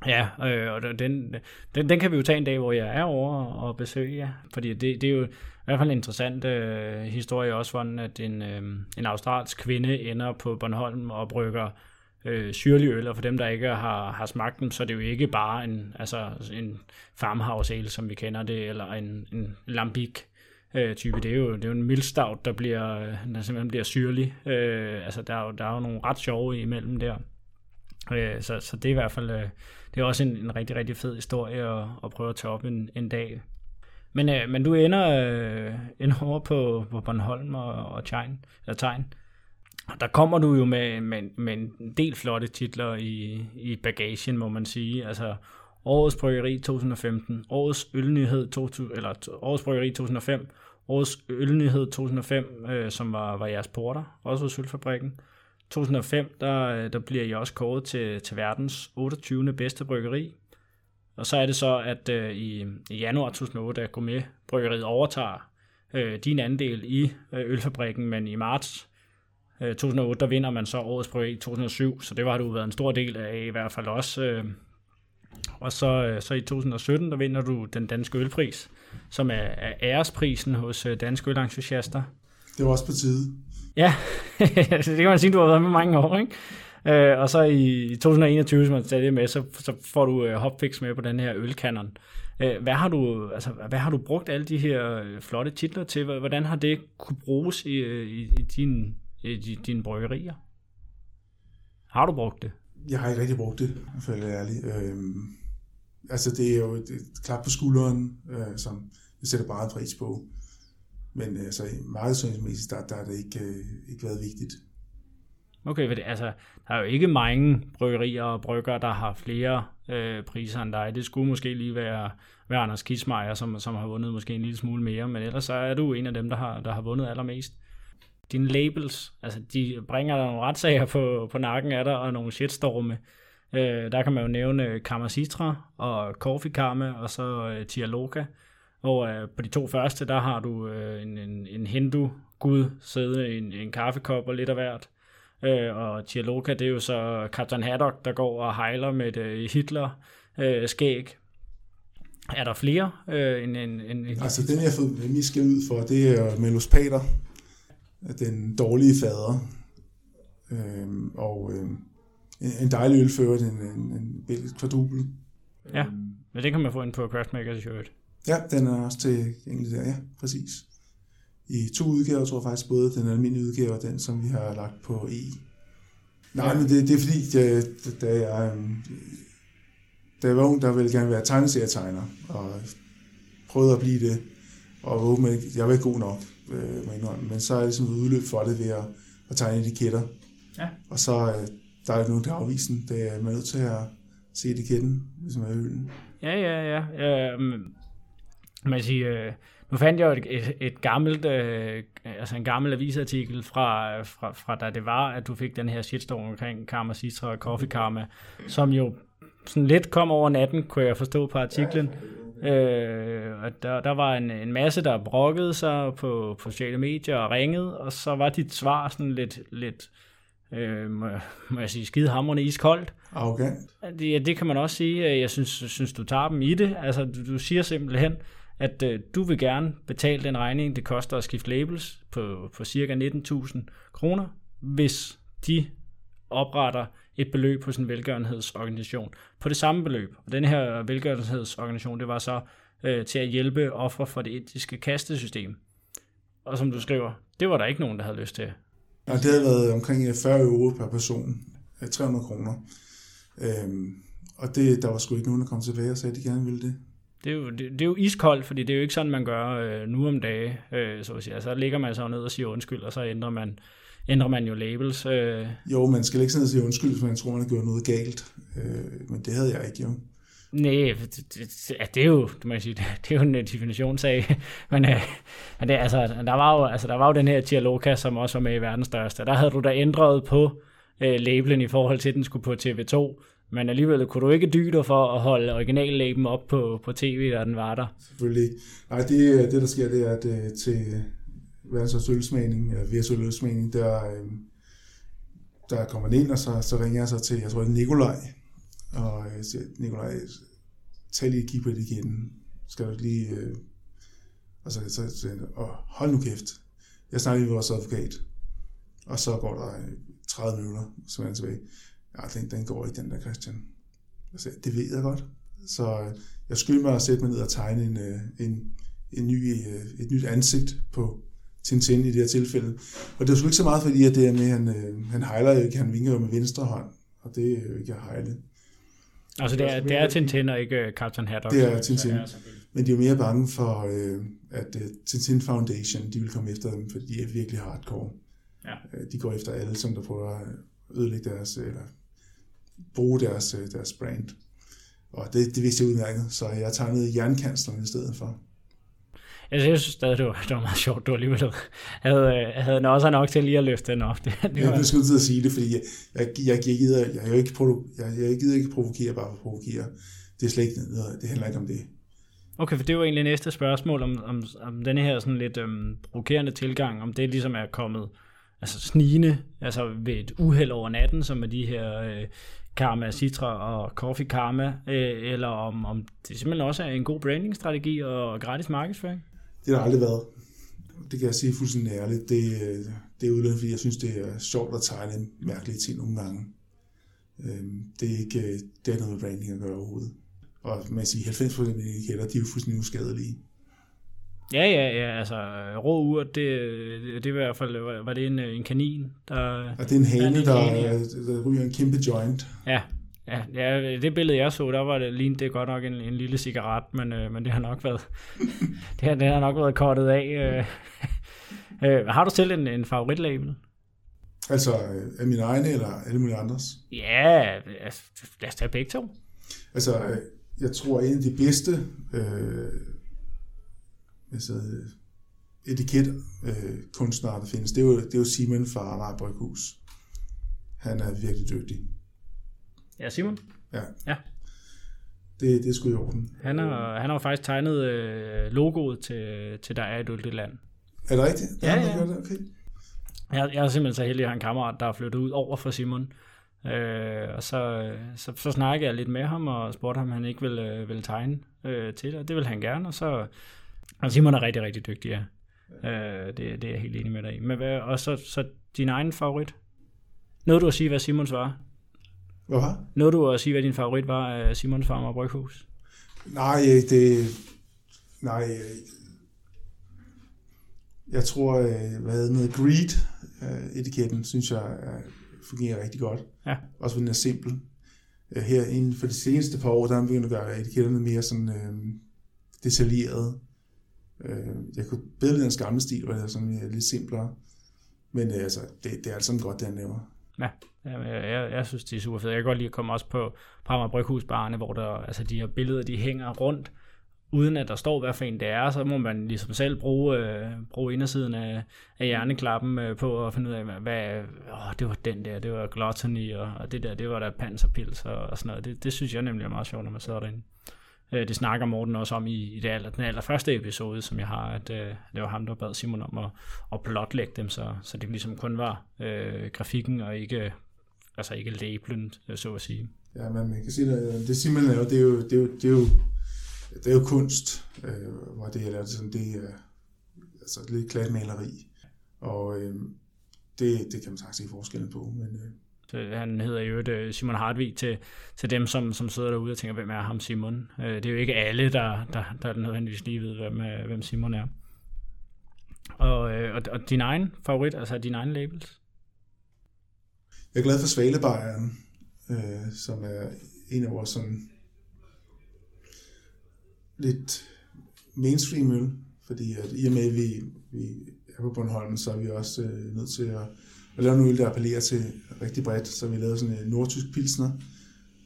Ja, øh, og den, den, den kan vi jo tage en dag, hvor jeg er over og besøge jer, fordi det, det er jo i hvert fald en interessant øh, historie også, hvordan at en, øh, en australsk kvinde ender på Bornholm og brygger øh, syrlig øl, og for dem, der ikke har, har smagt dem, så er det jo ikke bare en, altså en farmhouse ale, som vi kender det, eller en, en lambic øh, type. Det er jo, det er jo en mildstout, der, bliver, øh, der simpelthen bliver syrlig. Øh, altså, der er, jo, der er jo nogle ret sjove imellem der. Øh, så, så det er i hvert fald øh, det er også en, en rigtig, rigtig fed historie at, at prøve at tage op en, en dag. Men, øh, men du ender, øh, ender over på, på Bornholm og, og Tegn, eller Tegn. Der kommer du jo med, med, med en del flotte titler i, i bagagen, må man sige. Altså, Årets Bryggeri 2015, Årets Ølnyhed 2000, eller Årets Bryggeri 2005, Årets Ølnyhed 2005, øh, som var, var jeres porter, også hos Ølfabrikken. 2005, der, øh, der bliver I også kåret til, til verdens 28. bedste bryggeri. Og så er det så, at øh, i, i januar 2008, at Gourmet Bryggeriet overtager øh, din andel i øh, Ølfabrikken, men i marts øh, 2008, der vinder man så årets bryggeri 2007, så det var du været en stor del af i hvert fald også. Øh, og så, øh, så i 2017, der vinder du den danske ølpris, som er, er æresprisen hos øh, danske ølentusiaster. Det var også på tide. Ja, det kan man sige, du har været med mange år, ikke? Øh, og så i 2021, hvis man tager det med, så, så får du øh, Hopfix med på den her ølkanon. Øh, hvad, har du, altså, hvad har du brugt alle de her øh, flotte titler til? Hvordan har det kunne bruges i, i, i, din, i dine bryggerier? Har du brugt det? Jeg har ikke rigtig brugt det, for at være ærlig. Øhm, altså, det er jo et, et klap på skulderen, øh, som jeg sætter bare en pris på. Men øh, altså, markedsføringsmæssigt, der, der har det ikke, øh, ikke været vigtigt. Okay, for det, altså, der er jo ikke mange bryggerier og brygger, der har flere øh, priser end dig. Det skulle måske lige være, være Anders Kismeier, som, som har vundet måske en lille smule mere, men ellers så er du en af dem, der har, der har vundet allermest. Dine labels, altså de bringer der nogle retssager på, på nakken af dig, og nogle shitstorme. Øh, der kan man jo nævne Karma Citra og Coffee Karma, og så øh, Tialoka. Og øh, på de to første, der har du øh, en, en, en hindu-gud sidde i en, en kaffekop og lidt af hvert. Øh, og Tialoka, det er jo så Captain Haddock, der går og hejler med et øh, Hitler-skæg. Øh, er der flere øh, end en, en, en... Altså, den jeg har fået mest skæld ud for, det er Melos Pater, den dårlige fader. Øhm, og øh, en, dejlig ølfører, en, en, en belgisk kvadrupel. Ja, men det kan man få ind på Craftmakers shirt. Ja, den er også til engelsk der, ja, præcis. I to udgaver, tror jeg faktisk, både den almindelige udgave og den, som vi har lagt på E. Nej, ja. men det, det er fordi, da, da, jeg, øhm, da jeg var ung, der ville jeg gerne være tegneserietegner, og prøvede at blive det, og men jeg var ikke god nok, øh, men så er jeg ligesom udløb for det ved at, at tegne etiketter. Ja. Og så øh, der er nogen, der afviser den, det er man nødt til at se etiketten, hvis man er øllen. Ja, ja, ja. ja man siger, øh, nu fandt jeg jo et, et, et gammelt, øh, altså en gammel avisartikel fra, fra, fra da det var, at du fik den her shitstorm omkring Karma Citra og Coffee Karma, som jo sådan lidt kom over natten, kunne jeg forstå på artiklen. Øh, og der, der var en, en masse, der brokkede sig på, på sociale medier og ringede, og så var dit svar sådan lidt, lidt øh, må, må jeg sige, skidehamrende iskoldt. Okay. Det, det kan man også sige. Jeg synes, synes, du tager dem i det. Altså, du, du siger simpelthen, at øh, du vil gerne betale den regning, det koster at skifte labels på, på cirka 19.000 kroner, hvis de opretter et beløb på sin velgørenhedsorganisation på det samme beløb. Og den her velgørenhedsorganisation, det var så øh, til at hjælpe ofre for det etiske kastesystem. Og som du skriver, det var der ikke nogen, der havde lyst til. Ja, det havde været omkring 40 euro per person, 300 kroner. Øhm, og det, der var sgu ikke nogen, der kom tilbage og sagde, at de gerne ville det. Det er, jo, det, det er jo iskoldt, fordi det er jo ikke sådan, man gør øh, nu om dage. Øh, så, at sige. Altså, så ligger man så ned og siger undskyld, og så ændrer man, ændrer man jo labels. Øh. Jo, man skal ikke sådan sige undskyld, hvis man tror, man har gjort noget galt. Øh, men det havde jeg ikke, jo. Nej, det, det, er jo, jeg sige, det er jo en definitionssag. Men, øh, men det, altså, der, var jo, altså, der var jo den her Tialoka, som også var med i verdens største. Der havde du da ændret på øh, labelen i forhold til, at den skulle på TV2 men alligevel kunne du ikke dyde for at holde originallæben op på, på tv, da den var der. Selvfølgelig Nej, det, det der sker, det er, at øh, til verdens ølsmagning, eller virtuel ølsmagning, der, øh, der kommer ind, og så, så ringer jeg så til, jeg tror det er Nikolaj, og jeg siger, Nikolaj, tag lige kig på det igen. Skal du lige... Øh, og så, så, så og hold nu kæft. Jeg snakker lige med vores advokat. Og så går der øh, 30 minutter, så er jeg tilbage ja, den, den går ikke, den der Christian. Jeg sagde, det ved jeg godt. Så øh, jeg skyldte mig at sætte mig ned og tegne en, øh, en, en ny, et nyt ansigt på Tintin i det her tilfælde. Og det var sgu ikke så meget, fordi at det er med, han, han hejler jo ikke, han vinker jo med venstre hånd, og det er jo ikke at hejle. Altså det er, det er Tintin og ikke Captain Haddock? Det er Tintin. Men de er mere bange for, at Tintin Foundation, de vil komme efter dem, fordi de er virkelig hardcore. Ja. De går efter alle, som der prøver at ødelægge deres, eller bruge deres, øh, deres brand. Og det, det vidste jeg udmærket, så jeg tegnede jernkanslerne i stedet for. Jeg synes stadig, det var, det var meget sjovt, du alligevel havde, øh, havde også nok til lige at løfte den op. Det, det var... Jeg skulle til at sige det, fordi jeg, jeg, jeg, jeg, gider, jeg, jeg, ikke provo, jeg, jeg gider ikke provokere bare for at provokere. Det er slet ikke noget, det handler ikke om det. Okay, for det var egentlig næste spørgsmål om, om, om denne her sådan lidt øhm, provokerende tilgang, om det ligesom er kommet altså snigende, altså ved et uheld over natten, som er de her øh, Karma Citra og Coffee Karma, øh, eller om, om det simpelthen også er en god brandingstrategi og gratis markedsføring? Det har aldrig været. Det kan jeg sige fuldstændig ærligt. Det, øh, det er udlændt, fordi jeg synes, det er sjovt at tegne mærkelige ting nogle gange. Øh, det er ikke øh, det er noget med branding at gøre overhovedet. Og man siger, 90% af de etiketter, de er jo fuldstændig uskadelige. Ja, ja, ja, altså rå urt, det, det er i hvert fald, var, var det en, en kanin, der... Ja, det er en hane, Ja, det er en der, hane, ja. der ryger en kæmpe joint. Ja, ja, ja, det billede jeg så, der var det lignede det godt nok en, en lille cigaret, men, øh, men det har nok været, det har, det har nok været kortet af. Øh. Øh, har du selv en, en favoritlabel? Altså, øh, af mine egne eller alle mulige andres. Ja, altså, lad os tage begge to. Altså, øh, jeg tror, en af de bedste øh, altså, øh, etiket øh, kunstnere, der findes, det er jo, det er jo Simon fra Amager Bryghus. Han er virkelig dygtig. Ja, Simon. Ja. Ja. Det, det er sgu i orden. Han har, han har faktisk tegnet øh, logoet til, til Der er et øldigt land. Er det rigtigt? Ja, han ja. gjort det? Okay. Jeg, jeg er simpelthen så heldig at have en kammerat, der er flyttet ud over for Simon. Øh, og så, så, så snakkede jeg lidt med ham og spurgte ham, om han ikke ville, øh, ville tegne øh, til det. Og det vil han gerne, og så... Og Simon er rigtig, rigtig dygtig, ja. Øh, det, det er jeg helt enig med dig i. Men hvad, og så, så din egen favorit? Nåede du at sige, hvad Simons var? Hvad? Nåede du at sige, hvad din favorit var af Simons Farm og Bryghus? Nej, øh, det... Nej, øh, jeg tror, øh, hvad hedder noget, greed øh, etiketten, synes jeg er, fungerer rigtig godt. Ja. Også fordi den er simpel. Her inden for de seneste par år, der er begyndt at gøre etiketterne mere sådan øh, detaljerede. Øh, jeg kunne bedre lide hans gamle stil, hvor det er sådan lidt simplere. Men altså, det, det er alt sammen godt, det han laver. Ja, jeg, jeg, jeg synes, det er super fedt. Jeg kan godt lide at komme også på, på Amager Bryghusbarne, hvor der, altså, de her billeder, de hænger rundt, uden at der står, hvad for en det er, så må man ligesom selv bruge, øh, bruge indersiden af, af hjerneklappen øh, på at finde ud af, hvad, åh, det var den der, det var gluttony, og, og det der, det var der panserpils og, og sådan noget. Det, det synes jeg nemlig er meget sjovt, når man sidder derinde. Øh, det snakker Morten også om i, i det aller, den allerførste episode, som jeg har, at øh, det var ham, der bad Simon om at, at blotlægge dem, så, så det ligesom kun var øh, grafikken og ikke, altså ikke labelen, øh, så at sige. Ja, men man kan sige, at det Simon laver, det er jo, det er jo, det er jo, det er jo kunst, øh, hvor det er sådan, det er altså lidt klatmaleri, og øh, det, det kan man sagtens se forskellen på, men øh, han hedder jo øh, Simon Hartvig til, til dem, som, som sidder derude og tænker, hvem er ham Simon? Øh, det er jo ikke alle, der, der, der nødvendigvis lige ved, hvem, øh, hvem Simon er. Og, øh, og, og din egen favorit, altså din egen labels? Jeg er glad for Svalebejeren, øh, som er en af vores sådan lidt mainstream øl, fordi at i og med, at vi, vi er på Bornholm, så er vi også øh, nødt til at, at lave nogle øl, der appellerer til rigtig bredt, så vi lavede sådan en nordtysk pilsner,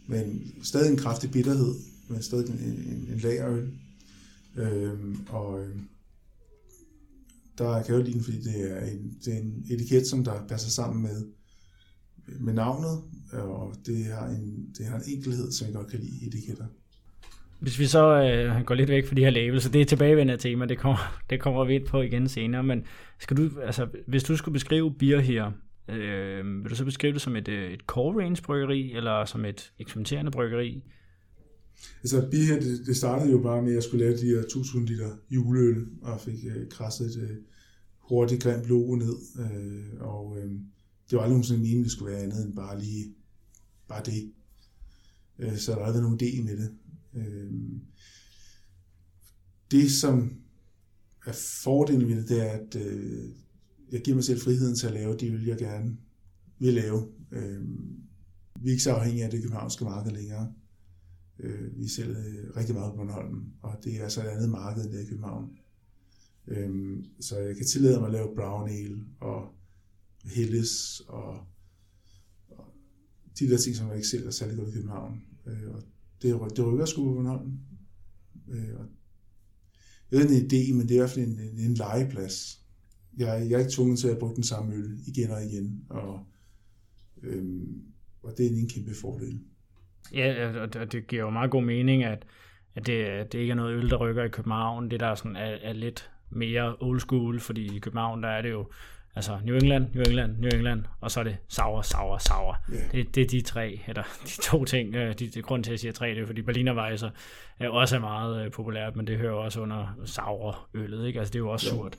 men stadig en kraftig bitterhed, men stadig en, en, en lagerøl. Øhm, og øh, der kan jeg jo lide den, fordi det er, en, det er en etiket, som der passer sammen med, med navnet, og det har, en, det har en enkelhed, som jeg godt kan lide i etiketter. Hvis vi så øh, går lidt væk fra de her labels, så det er tilbagevendende tema, det kommer, det kommer vi ind på igen senere, men skal du, altså, hvis du skulle beskrive beer her, øh, vil du så beskrive det som et, øh, et core range bryggeri, eller som et eksperimenterende bryggeri? Altså, Beer her, det, det startede jo bare med, at jeg skulle lave de her 1000 liter juleøl, og fik øh, krasset et øh, hurtigt grimt logo ned, øh, og øh, det var aldrig nogensinde meningen, det skulle være andet end bare lige, bare det. Øh, så der har aldrig nogen idé med det. Øh, det, som er fordelen ved det, det er, at øh, jeg giver mig selv friheden til at lave de øl, jeg gerne vil lave. Øh, vi er ikke så afhængige af det københavnske marked længere. Øh, vi sælger øh, rigtig meget på Bornholm, og det er altså et andet marked end det er i København. Øh, så jeg kan tillade mig at lave brown ale og Helles og, og de der ting, som jeg ikke sælger særlig godt i København. Øh, og det, det rykker sgu på Bornholm. Øh, og jeg ved ikke, en idé, men det er i hvert fald en, en, en legeplads. Jeg, jeg er ikke tvunget til at bruge den samme øl igen og igen, og, øhm, og det er en kæmpe fordel. Ja, og det- det giver jo meget god mening, at, at det, det ikke er noget øl, der rykker i København. Det der sådan er, er lidt mere old school, fordi i København, der er det jo altså New England, New England, New England, og så er det sour, sour, sour. Ja. Det, det er de tre, eller de to ting. øh, De, det grund til, at jeg siger tre, det er, fordi Berliner Weisser er også er meget øh, populært, men det hører også under sour-øllet, ikke? Altså det er jo også Jo. surt.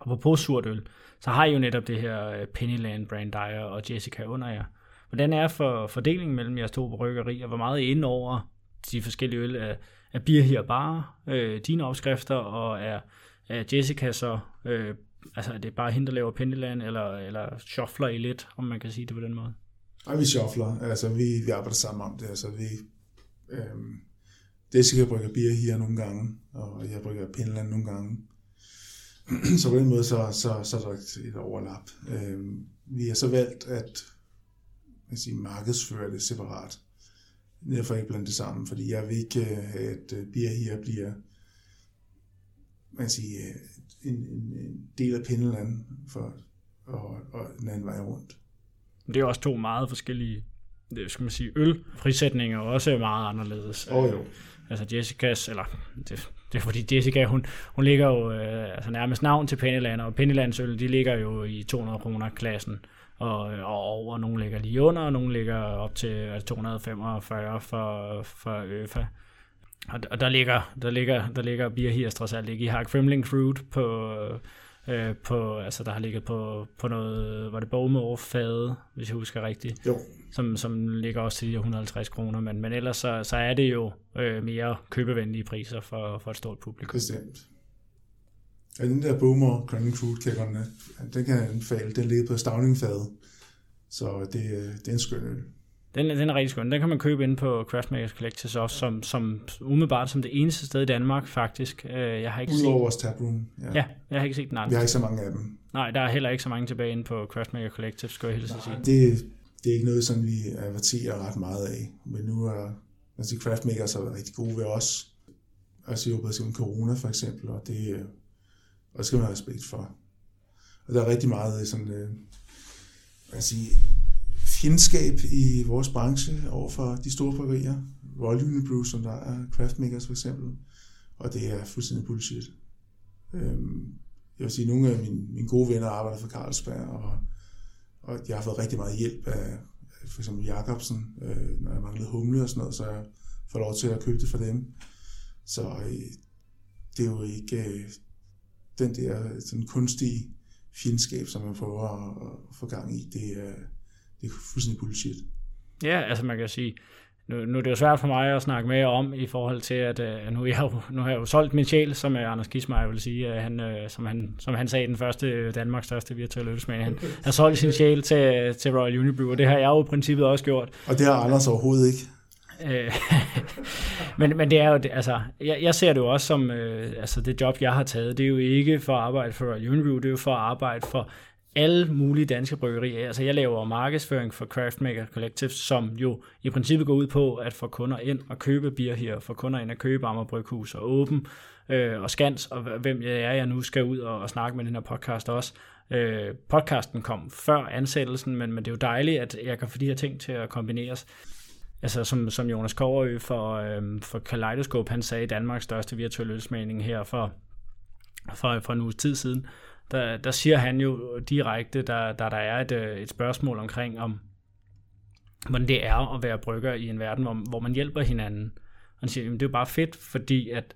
Og på surt øl, så har I jo netop det her øh, Pennyland, Brandeyer og Jessica under jer. Hvordan er for fordelingen mellem jeres to bryggerier? Hvor meget er I inde over de forskellige øl? Er, er bier her bare øh, dine opskrifter, og er, er Jessica så, øh, altså er det bare hende, der laver Pennyland, eller, eller shuffler I lidt, om man kan sige det på den måde? Nej, vi shuffler. Altså, vi, vi arbejder sammen om det. Altså, vi, øhm, Jessica brygger bier her nogle gange, og jeg brygger Penland nogle gange. så på den måde, så, så, så er der et overlap. Øhm, vi har så valgt at man sige, markedsføre det separat. Derfor ikke blande det sammen, fordi jeg vil ikke øh, have, at øh, bier her bliver man sige, øh, en, en, en del af Penland for, og, og den anden vej rundt. Det er også to meget forskellige det skal man sige, øl. Frisætninger er også meget anderledes. Oh, jo. Altså Jessicas, eller det, det er fordi Jessica, hun, hun ligger jo øh, altså nærmest navn til Pennyland, og Pennylands øl, de ligger jo i 200 kroner klassen, og, og over, nogle ligger lige under, og nogle ligger op til 245 for, for ØFA. Og, og der ligger, der ligger, der ligger Bier Hirs trods alt ikke. I har Kremling Fruit på, øh, på, altså der har ligget på, på noget, var det Bowmore fade, hvis jeg husker rigtigt. Jo. Som, som ligger også til de 150 kroner, men, men ellers så, så er det jo øh, mere købevenlige priser for, for et stort publikum. Bestemt. Ja, den der Boomer kan jeg den kan jeg anbefale. Den ligger på stavningfadet, så det, det er en skøn øl. Den, den er rigtig skøn. Den kan man købe ind på Craftmakers Collectors også, som, som umiddelbart som det eneste sted i Danmark, faktisk. Øh, jeg har ikke Udover set... vores taproom. Ja. ja, jeg har ikke set den andre. Vi har ikke så mange af dem. Nej, der er heller ikke så mange tilbage inde på Craftmaker Collective, skal jeg helst sige. Det, det er ikke noget, som vi averterer ret meget af. Men nu er altså Craftmakers har været rigtig gode ved os. Altså i operation corona for eksempel, og det, og det skal man have respekt for. Og der er rigtig meget sådan, øh, sige, fjendskab i vores branche over for de store bryggerier. Royal Unibrew, som der er Craftmakers for eksempel. Og det er fuldstændig bullshit. Øhm, jeg vil sige, at nogle af mine, mine gode venner arbejder for Carlsberg, og, og jeg har fået rigtig meget hjælp af for eksempel Jacobsen, øh, når jeg manglede humle og sådan noget, så jeg får lov til at købe det for dem. Så øh, det er jo ikke øh, den der sådan kunstige fjendskab, som man prøver at, at få gang i. Det er, det er fuldstændig bullshit. Ja, altså man kan sige, nu, nu er det jo svært for mig at snakke mere om, i forhold til, at uh, nu, jeg jo, nu har jeg jo solgt min sjæl, som uh, Anders Kismeier vil sige, uh, han, uh, som, han, som han sagde, den første Danmarks største virtuelle ølsmag. Han har solgt sin sjæl til, til Royal Unibrew, og det har jeg jo i princippet også gjort. Og det har Anders overhovedet ikke. men, men det er jo, altså, jeg, jeg ser det jo også som, øh, altså det job, jeg har taget, det er jo ikke for at arbejde for Royal Unibrew, det er jo for at arbejde for alle mulige danske bryggerier. Altså jeg laver markedsføring for Craftmaker Collective, som jo i princippet går ud på at få kunder ind og købe bier her, få kunder ind og købe Amager Bryghus og Åben øh, og Skans, og hvem jeg er, jeg nu skal ud og, og snakke med den her podcast også. Øh, podcasten kom før ansættelsen, men, men det er jo dejligt, at jeg kan få de her ting til at kombineres. Altså som, som Jonas Koverø for, øh, for Kaleidoscope, han sagde Danmarks største virtuelle ølsmagning her for, for, for en uges tid siden, der, der siger han jo direkte, der, der, der er et, øh, et spørgsmål omkring, om hvordan det er at være brygger i en verden, hvor, hvor man hjælper hinanden. Og han siger, at det er jo bare fedt, fordi at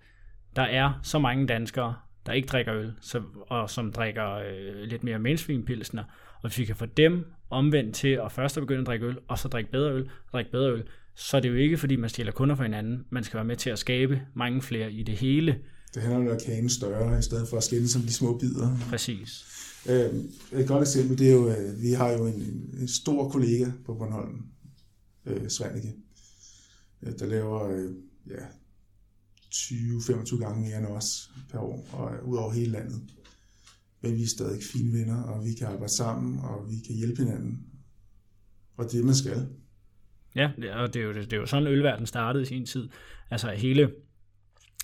der er så mange danskere, der ikke drikker øl, så, og som drikker øh, lidt mere mainstream pilsner. Og hvis vi kan få dem omvendt til at først at begynde at drikke øl, og så drikke bedre øl, og drikke bedre øl, så er det jo ikke, fordi man stjæler kunder for hinanden. Man skal være med til at skabe mange flere i det hele. Det handler om at kagen større, i stedet for at skille som de små bidder. Præcis. Øh, et godt eksempel, det er jo, øh, vi har jo en, en stor kollega på Bornholm, øh, Svanike, øh, der laver øh, ja, 20-25 gange mere end os per år, og ud over hele landet. Men vi er stadig fine venner, og vi kan arbejde sammen, og vi kan hjælpe hinanden. Og det er det, man skal. Ja, og det er jo, det er jo sådan, ølverden startede i sin tid. Altså hele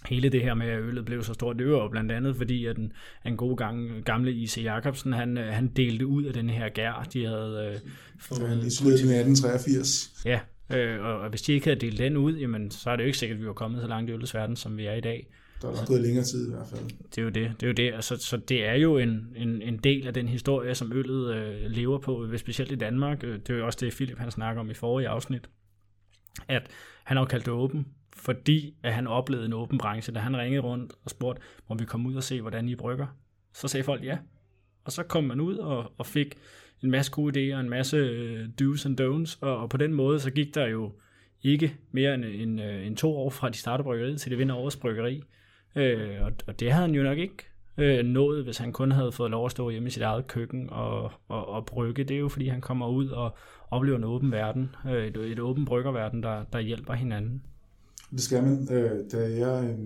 hele det her med, at øllet blev så stort, det var blandt andet fordi, at den, en god gang, gamle I.C. Jacobsen, han, øh, han delte ud af den her gær, de havde øh, fået. Ja, i sluttet 1883. Ja, øh, og, og hvis de ikke havde delt den ud, jamen, så er det jo ikke sikkert, at vi var kommet så langt i øllets verden, som vi er i dag. Der er nok gået længere tid i hvert fald. Det er jo det. det, er jo det. Altså, så det er jo en, en, en del af den historie, som øllet øh, lever på, specielt i Danmark. Øh, det er jo også det, Philip han snakker om i forrige afsnit. At han har kaldt det åben, fordi at han oplevede en åben branche. Da han ringede rundt og spurgte, må vi komme ud og se, hvordan I brygger? Så sagde folk ja. Og så kom man ud og, og fik en masse gode idéer, en masse øh, do's and don'ts, og, og på den måde så gik der jo ikke mere end, end, end, øh, end to år fra de startede bryggeriet til det vinder årets bryggeri. Øh, og, og det havde han jo nok ikke øh, nået, hvis han kun havde fået lov at stå hjemme i sit eget køkken og, og, og brygge. Det er jo, fordi han kommer ud og oplever en åben verden, øh, et, et åben bryggerverden, der, der hjælper hinanden. Det skal man. Øh, da, jeg, øh,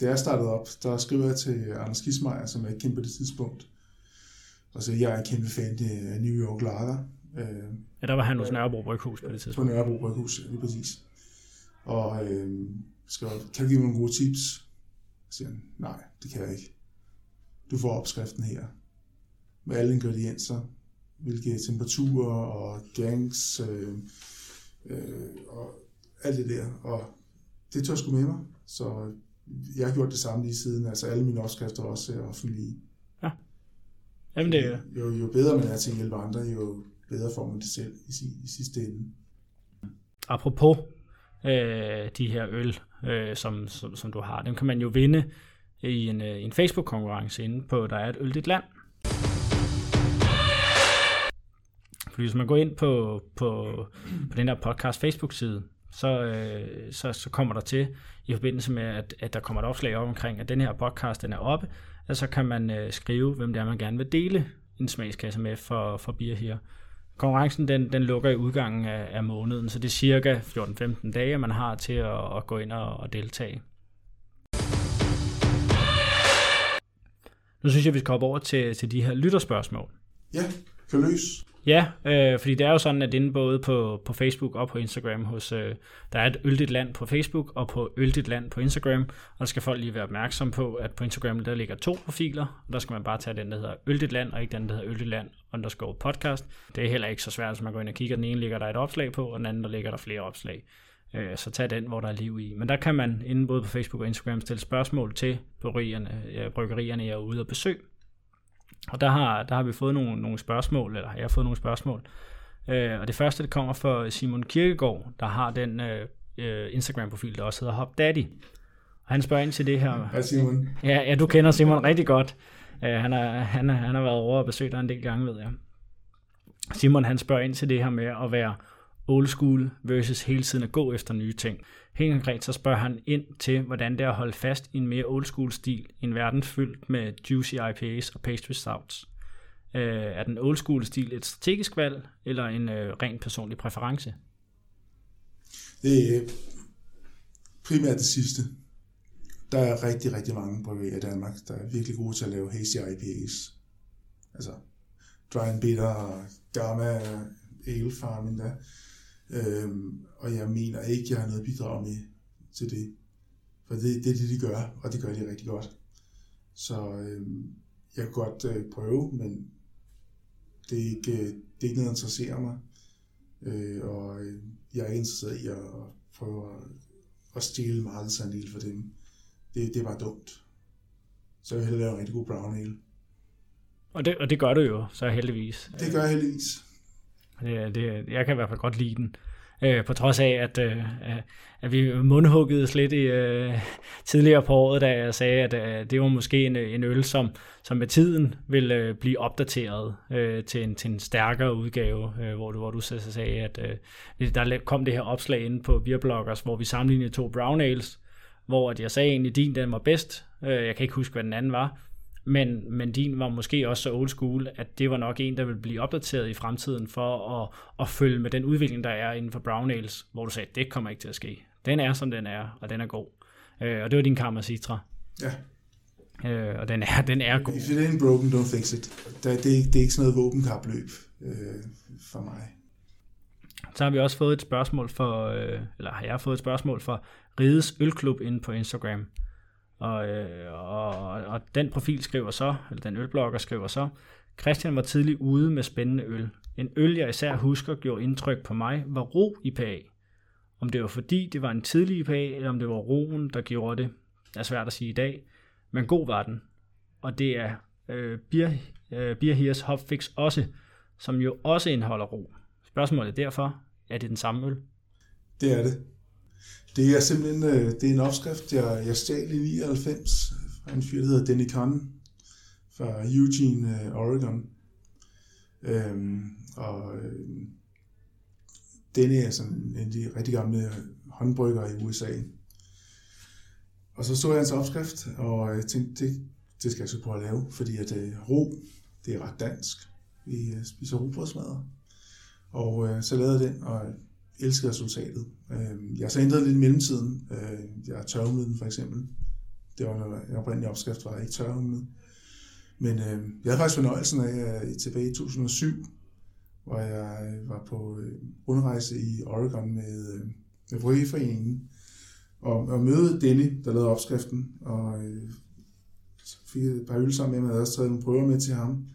da jeg startede op, der skrev jeg til Anders Kismeier, som jeg ikke kendte på det tidspunkt. Og så jeg er en kæmpe fan af New York Lager. Øh, ja, der var han hos Nørrebro Bryghus på det tidspunkt. På Nørrebro Bryghus, lige præcis. Og øh, skrev, kan du give mig nogle gode tips? Så siger han, nej, det kan jeg ikke. Du får opskriften her. Med alle ingredienser, hvilke temperaturer og gangs øh, øh, og alt det der. Og det tør sgu med mig. Så jeg har gjort det samme lige siden. Altså alle mine opskrifter også er offentlige. Ja. Jamen det jo, jo bedre man er til at hjælpe andre, jo bedre får man det selv i, i sidste ende. Apropos øh, de her øl, øh, som, som, som du har, dem kan man jo vinde i en, øh, en Facebook-konkurrence inde på Der er et øl dit land. Fordi hvis man går ind på, på, på den der podcast Facebook-side, så, øh, så, så kommer der til, i forbindelse med, at, at der kommer et opslag op omkring, at den her podcast den er oppe, at så kan man øh, skrive, hvem det er, man gerne vil dele en smagskasse med for, for bier her. Konkurrencen den, den lukker i udgangen af, af måneden, så det er cirka 14-15 dage, man har til at, at gå ind og, og deltage. Nu synes jeg, vi skal hoppe over til, til de her lytterspørgsmål. Ja, kan løse. Ja, øh, fordi det er jo sådan, at inde både på, på Facebook og på Instagram, hos, øh, der er et øldigt land på Facebook og på øldigt land på Instagram, og der skal folk lige være opmærksom på, at på Instagram der ligger to profiler, og der skal man bare tage den, der hedder øldigt land, og ikke den, der hedder øldigt land underscore podcast. Det er heller ikke så svært, hvis man går ind og kigger. Den ene ligger der et opslag på, og den anden der ligger der flere opslag. Øh, så tag den, hvor der er liv i. Men der kan man inde både på Facebook og Instagram stille spørgsmål til bryggerierne, ja, bryggerierne jeg er ude og besøg. Og der har, der har vi fået nogle, nogle spørgsmål, eller jeg har fået nogle spørgsmål. Øh, og det første, det kommer fra Simon Kirkegaard, der har den øh, øh Instagram-profil, der også hedder Hop Daddy. Og han spørger ind til det her. Hej Simon. Ja, ja, du kender Simon rigtig godt. Uh, han, er, han, er, han har været over og besøgt dig en del gange, ved jeg. Simon han spørger ind til det her med at være old school versus hele tiden at gå efter nye ting. Helt konkret så spørger han ind til, hvordan det er at holde fast i en mere old school stil i en verden fyldt med juicy IPAs og pastry stouts. Øh, er den old school stil et strategisk valg, eller en øh, ren personlig præference? Det er primært det sidste. Der er rigtig, rigtig mange bryggerier i Danmark, der er virkelig gode til at lave hazy IPAs. Altså Dry and Bitter, Gamma, Ale Farming der. Øhm, og jeg mener ikke, jeg har noget bidrag med til det. For det, det er det, de gør, og det gør de rigtig godt. Så øhm, jeg kan godt øh, prøve, men det er, ikke, det er ikke noget, der interesserer mig. Øh, og øh, jeg er ikke interesseret i at prøve at, at stjæle markedsandel for dem. Det, det er bare dumt. Så jeg vil hellere lave en rigtig god brown ale. Og det, og det gør du jo, så heldigvis. Det gør jeg heldigvis. Det, det, jeg kan i hvert fald godt lide den. Øh, på trods af, at, øh, at vi mundhuggede lidt i, øh, tidligere på året, da jeg sagde, at øh, det var måske en, øh, en øl, som, som med tiden vil øh, blive opdateret øh, til, en, til en stærkere udgave, øh, hvor, du, hvor du så sagde, at øh, der kom det her opslag inde på Beerbloggers, hvor vi sammenlignede to brown ales, hvor at jeg sagde egentlig, at din den var bedst. Øh, jeg kan ikke huske, hvad den anden var men, men din var måske også så old school, at det var nok en, der vil blive opdateret i fremtiden for at, at følge med den udvikling, der er inden for brown ales, hvor du sagde, det kommer ikke til at ske. Den er, som den er, og den er god. Øh, og det var din Karma Citra. Ja. Øh, og den er, den er god. If it ain't broken, don't fix it. Det, det, er, det er ikke sådan noget våbenkapløb øh, for mig. Så har vi også fået et spørgsmål for, øh, eller har jeg fået et spørgsmål for Rides Ølklub inde på Instagram. Og, øh, og, og den profil skriver så, eller den ølblogger skriver så, Christian var tidligt ude med spændende øl. En øl, jeg især husker, gjorde indtryk på mig, var ro IPA. Om det var fordi, det var en tidlig IPA, eller om det var roen, der gjorde det, er svært at sige i dag. Men god var den. Og det er øh, Beer, øh, Beer Hears Hopfix også, som jo også indeholder ro. Spørgsmålet er derfor, er det den samme øl? Det er det. Det er simpelthen øh, det er en opskrift, jeg, jeg stjal i 99 fra en fyr, der hedder Danny Kahn fra Eugene, øh, Oregon. Øhm, og øhm, Danny er sådan en af de rigtig gamle håndbrygger i USA. Og så så jeg hans opskrift, og jeg tænkte, det det skal jeg så prøve at lave, fordi at øh, ro, det er ret dansk. Vi øh, spiser robrødsmadder. Og øh, så lavede jeg den, og elskede resultatet. Øh, jeg har så ændret lidt i mellemtiden. Øh, jeg har tørrumlet den for eksempel. Det var noget, en oprindelig opskrift, var jeg ikke tørrumlet. Men øh, jeg havde faktisk fornøjelsen af øh, at tilbage i 2007, hvor jeg øh, var på øh, rundrejse i Oregon med, øh, med Bryggeriforeningen, og, og mødte Denny, der lavede opskriften, og øh, fik et par øl sammen med, og jeg havde også taget nogle prøver med til ham.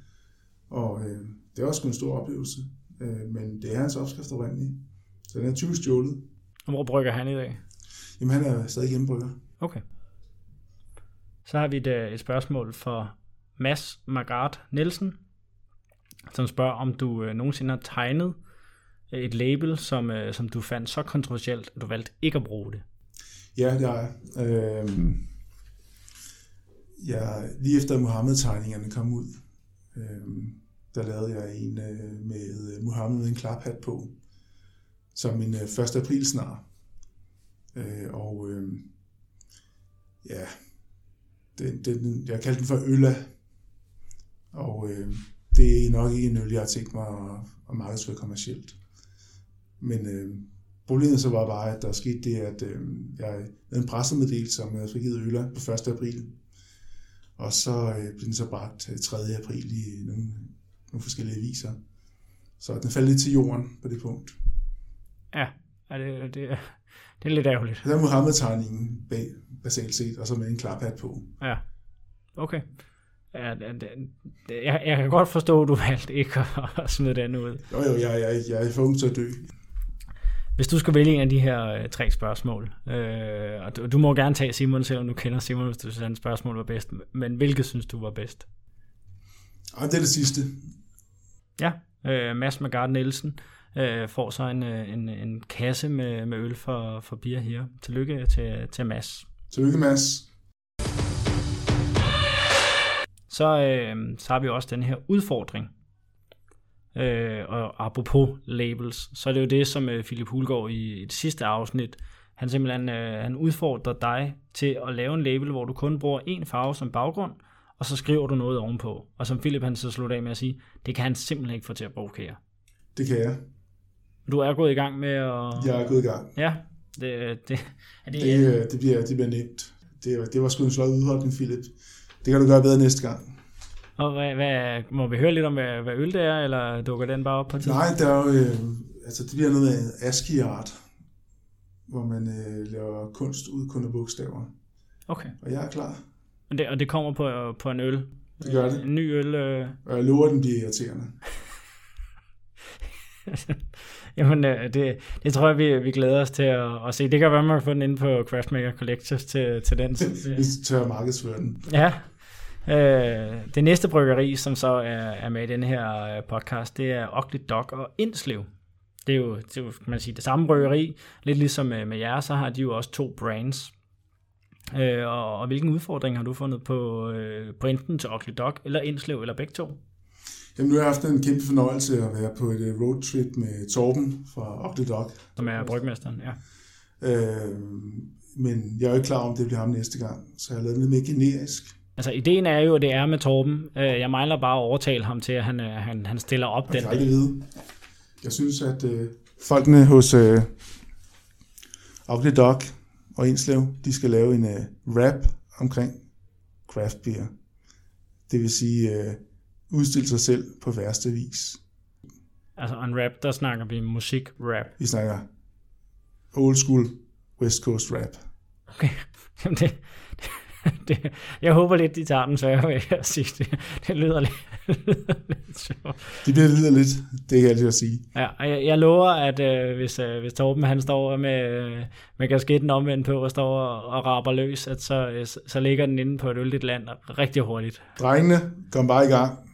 Og øh, det var også en stor oplevelse, øh, men det er hans opskrift oprindeligt. Så den er typisk stjålet. Og hvor brygger han i dag? Jamen, han er stadig hjemmebrygger. Okay. Så har vi et, øh, et spørgsmål for Mads Magart Nielsen, som spørger, om du øh, nogensinde har tegnet et label, som, øh, som du fandt så kontroversielt, at du valgte ikke at bruge det. Ja, det har jeg. Øh, ja, lige efter Mohammed-tegningerne kom ud, øh, der lavede jeg en øh, med Mohammed med en klaphat på, som en øh, 1. april snart. Øh, og øh, ja, den, den, jeg kaldte den for Ølla, og øh, det er nok ikke en øl, jeg har tænkt mig at, at markedsføre kommercielt. Men øh, problemet så var bare, at der skete det, at øh, jeg havde en pressemeddelelse, som jeg havde frigivet Ølla på 1. april. Og så øh, blev den så bragt øh, 3. april i nogle, nogle forskellige aviser. Så den faldt lidt til jorden på det punkt. Ja, ja det, det, det er lidt ærgerligt. Der er Mohammed-tegningen bag, basalt set, og så med en klaphat på. Ja, okay. Ja, det, det, jeg, jeg kan godt forstå, at du valgte ikke at smide den ud. Jo, jo, jeg, jeg, jeg er for ung til at dø. Hvis du skal vælge en af de her øh, tre spørgsmål, øh, og du, du må gerne tage Simon, selvom du kender Simon, hvis du synes, at spørgsmål var bedst, men hvilket synes du var bedst? Og det er det sidste. Ja, øh, Mads Magard Nielsen øh, får så en, øh, en, en kasse med, med øl for, for bier her. Tillykke til, til Mads. Tillykke, Mads. Så, øh, så har vi også den her udfordring. Øh, og apropos labels, så er det jo det, som øh, Philip Hulgaard i, det sidste afsnit, han simpelthen øh, han udfordrer dig til at lave en label, hvor du kun bruger en farve som baggrund, og så skriver du noget ovenpå. Og som Philip han så slutter af med at sige, det kan han simpelthen ikke få til at provokere. Det kan jeg. Du er gået i gang med at... Jeg er gået i gang. Ja, det, det, er det, det, øh, det, bliver, det bliver nemt. Det, det var sgu en slået udholdning, Philip. Det kan du gøre bedre næste gang. Og hvad, hvad, må vi høre lidt om, hvad, hvad øl det er, eller dukker den bare op på tid? Nej, der er jo, øh, altså det bliver noget af ASCII art, hvor man øh, laver kunst ud kun af bogstaver. Okay. Og jeg er klar. Og det, og det kommer på, på en øl? Det gør det. En ny øl? Øh... Og jeg lover, den bliver irriterende. Jamen, øh, det, det tror jeg, vi, vi glæder os til at, at se. Det kan være, man kan få den inde på Craftmaker Collectors til, til den. Vi tør markedsføre den. Ja, Øh, det næste bryggeri, som så er, er med i den her øh, podcast, det er Ugly Dog og Indslev. Det er jo, det er jo kan man sige, det samme bryggeri. Lidt ligesom med, med jer, så har de jo også to brands. Øh, og, og hvilken udfordring har du fundet på, øh, på enten til Ugly Dog eller Indslev, eller begge to? Jamen, nu har jeg haft en kæmpe fornøjelse at være på et øh, roadtrip med Torben fra Ugly Dog. Som er brygmesteren, ja. Øh, men jeg er jo ikke klar om, det bliver ham næste gang, så jeg har lavet lidt mere generisk. Altså, ideen er jo, at det er med Torben. Øh, jeg mangler bare at overtale ham til, at han, øh, han, han stiller op den. Jeg vide. Jeg synes, at øh, folkene hos øh, Dog og Enslev, de skal lave en øh, rap omkring craft beer. Det vil sige, øh, udstille sig selv på værste vis. Altså en rap, der snakker vi musik-rap. Vi snakker old school West Coast rap. Okay, Jamen det, det, jeg håber lidt, de tager den svære ved at sige det. Det lyder lidt, lidt sjovt. Det bliver lyder lidt, det kan jeg lige at sige. Ja, og jeg, jeg lover, at øh, hvis, øh, hvis Torben han står med, med kasketten omvendt på og står og, og raber løs, at så, øh, så ligger den inde på et øldigt land rigtig hurtigt. Drengene, kom bare i gang.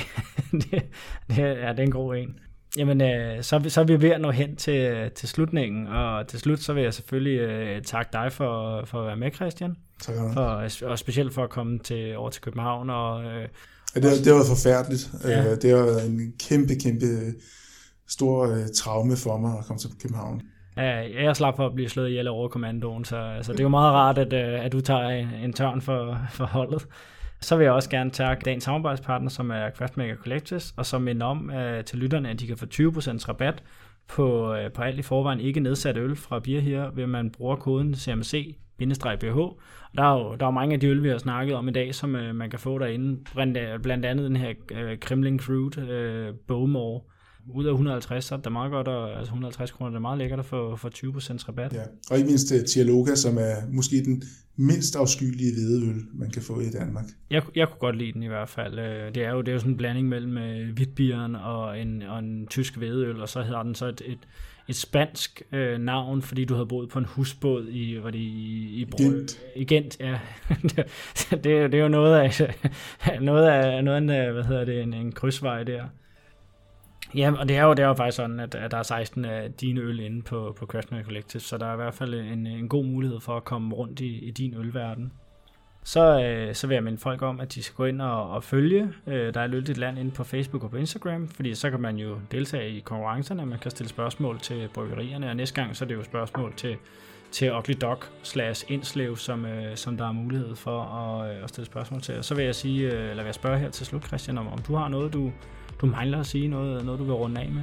det, det, ja, det er en god en. Jamen, øh, så, så er vi ved at nå hen til, til slutningen, og til slut så vil jeg selvfølgelig øh, takke dig for, for at være med, Christian. Tak for, og specielt for at komme til, over til København. Og, øh, ja, det, det har været forfærdeligt. Ja. Øh, det har været en kæmpe, kæmpe stor øh, traume for mig at komme til København. jeg slap for at blive slået ihjel over kommandoen, så altså, det er jo meget rart, at, øh, at du tager en tørn for, for holdet. Så vil jeg også gerne takke dagens samarbejdspartner, som er Craftmaker Collectives, og som minder om uh, til lytterne, at de kan få 20% rabat på, uh, på alt i forvejen ikke nedsat øl fra Bier her, ved man bruger koden CMC-BH. Der er jo der er mange af de øl, vi har snakket om i dag, som uh, man kan få derinde. Blandt, blandt andet den her uh, Kremling Fruit uh, Bowmore, ud af 150, så er det meget godt, og, altså 150 kroner, det er meget lækkert at få, få 20% rabat. Ja, og ikke mindst uh, Tialoga, som er måske den mindst afskyelige hvedeøl, man kan få i Danmark. Jeg, jeg kunne godt lide den i hvert fald. Øh, det er jo, det er jo sådan en blanding mellem uh, hvidbieren og en, og en tysk hvedeøl, og så hedder den så et, et, et spansk øh, navn, fordi du havde boet på en husbåd i, var det i, i, Gent. i Gent, ja. det, det, er jo noget af, noget af, noget af en, hvad hedder det, en, en krydsvej der. Ja, og det er jo, det er jo faktisk sådan, at, at der er 16 af dine øl inde på, på Craftsman Collective, så der er i hvert fald en, en god mulighed for at komme rundt i, i din ølverden. Så, øh, så vil jeg minde folk om, at de skal gå ind og, og følge øh, Der er Løl Dit Land inde på Facebook og på Instagram, fordi så kan man jo deltage i konkurrencerne, man kan stille spørgsmål til bryggerierne, og næste gang så er det jo spørgsmål til, til Ugly Dog slash Indslev, som, øh, som der er mulighed for at, øh, at stille spørgsmål til. Og så vil jeg sige, øh, eller vil jeg spørge her til slut, Christian, om, om du har noget, du, du mangler at sige noget, noget du vil runde af med?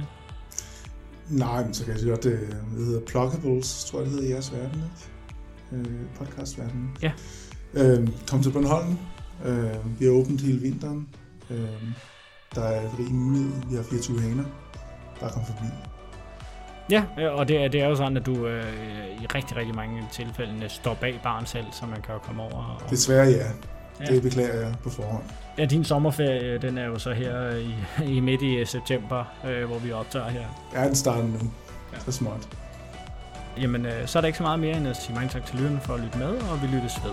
Nej, men så kan jeg sige godt, det, det hedder Pluggables, tror jeg det hedder i jeres verden, ikke? Øh, podcastverden. Ja. Øh, kom til Bornholm. Øh, vi har åbent hele vinteren. Øh, der er rig mulighed. Vi har 24 haner. Bare kom forbi. Ja, og det er, det er jo sådan, at du øh, i rigtig, rigtig mange tilfælde står bag barn selv, så man kan jo komme over. Og... Desværre ja. ja. Det beklager jeg på forhånd. Ja, din sommerferie, den er jo så her i, i midt i september, øh, hvor vi optager her. Ja, den starter nu. Ja. Så smart. Jamen, øh, så er der ikke så meget mere end at sige mange tak til lytterne for at lytte med, og vi lyttes ved.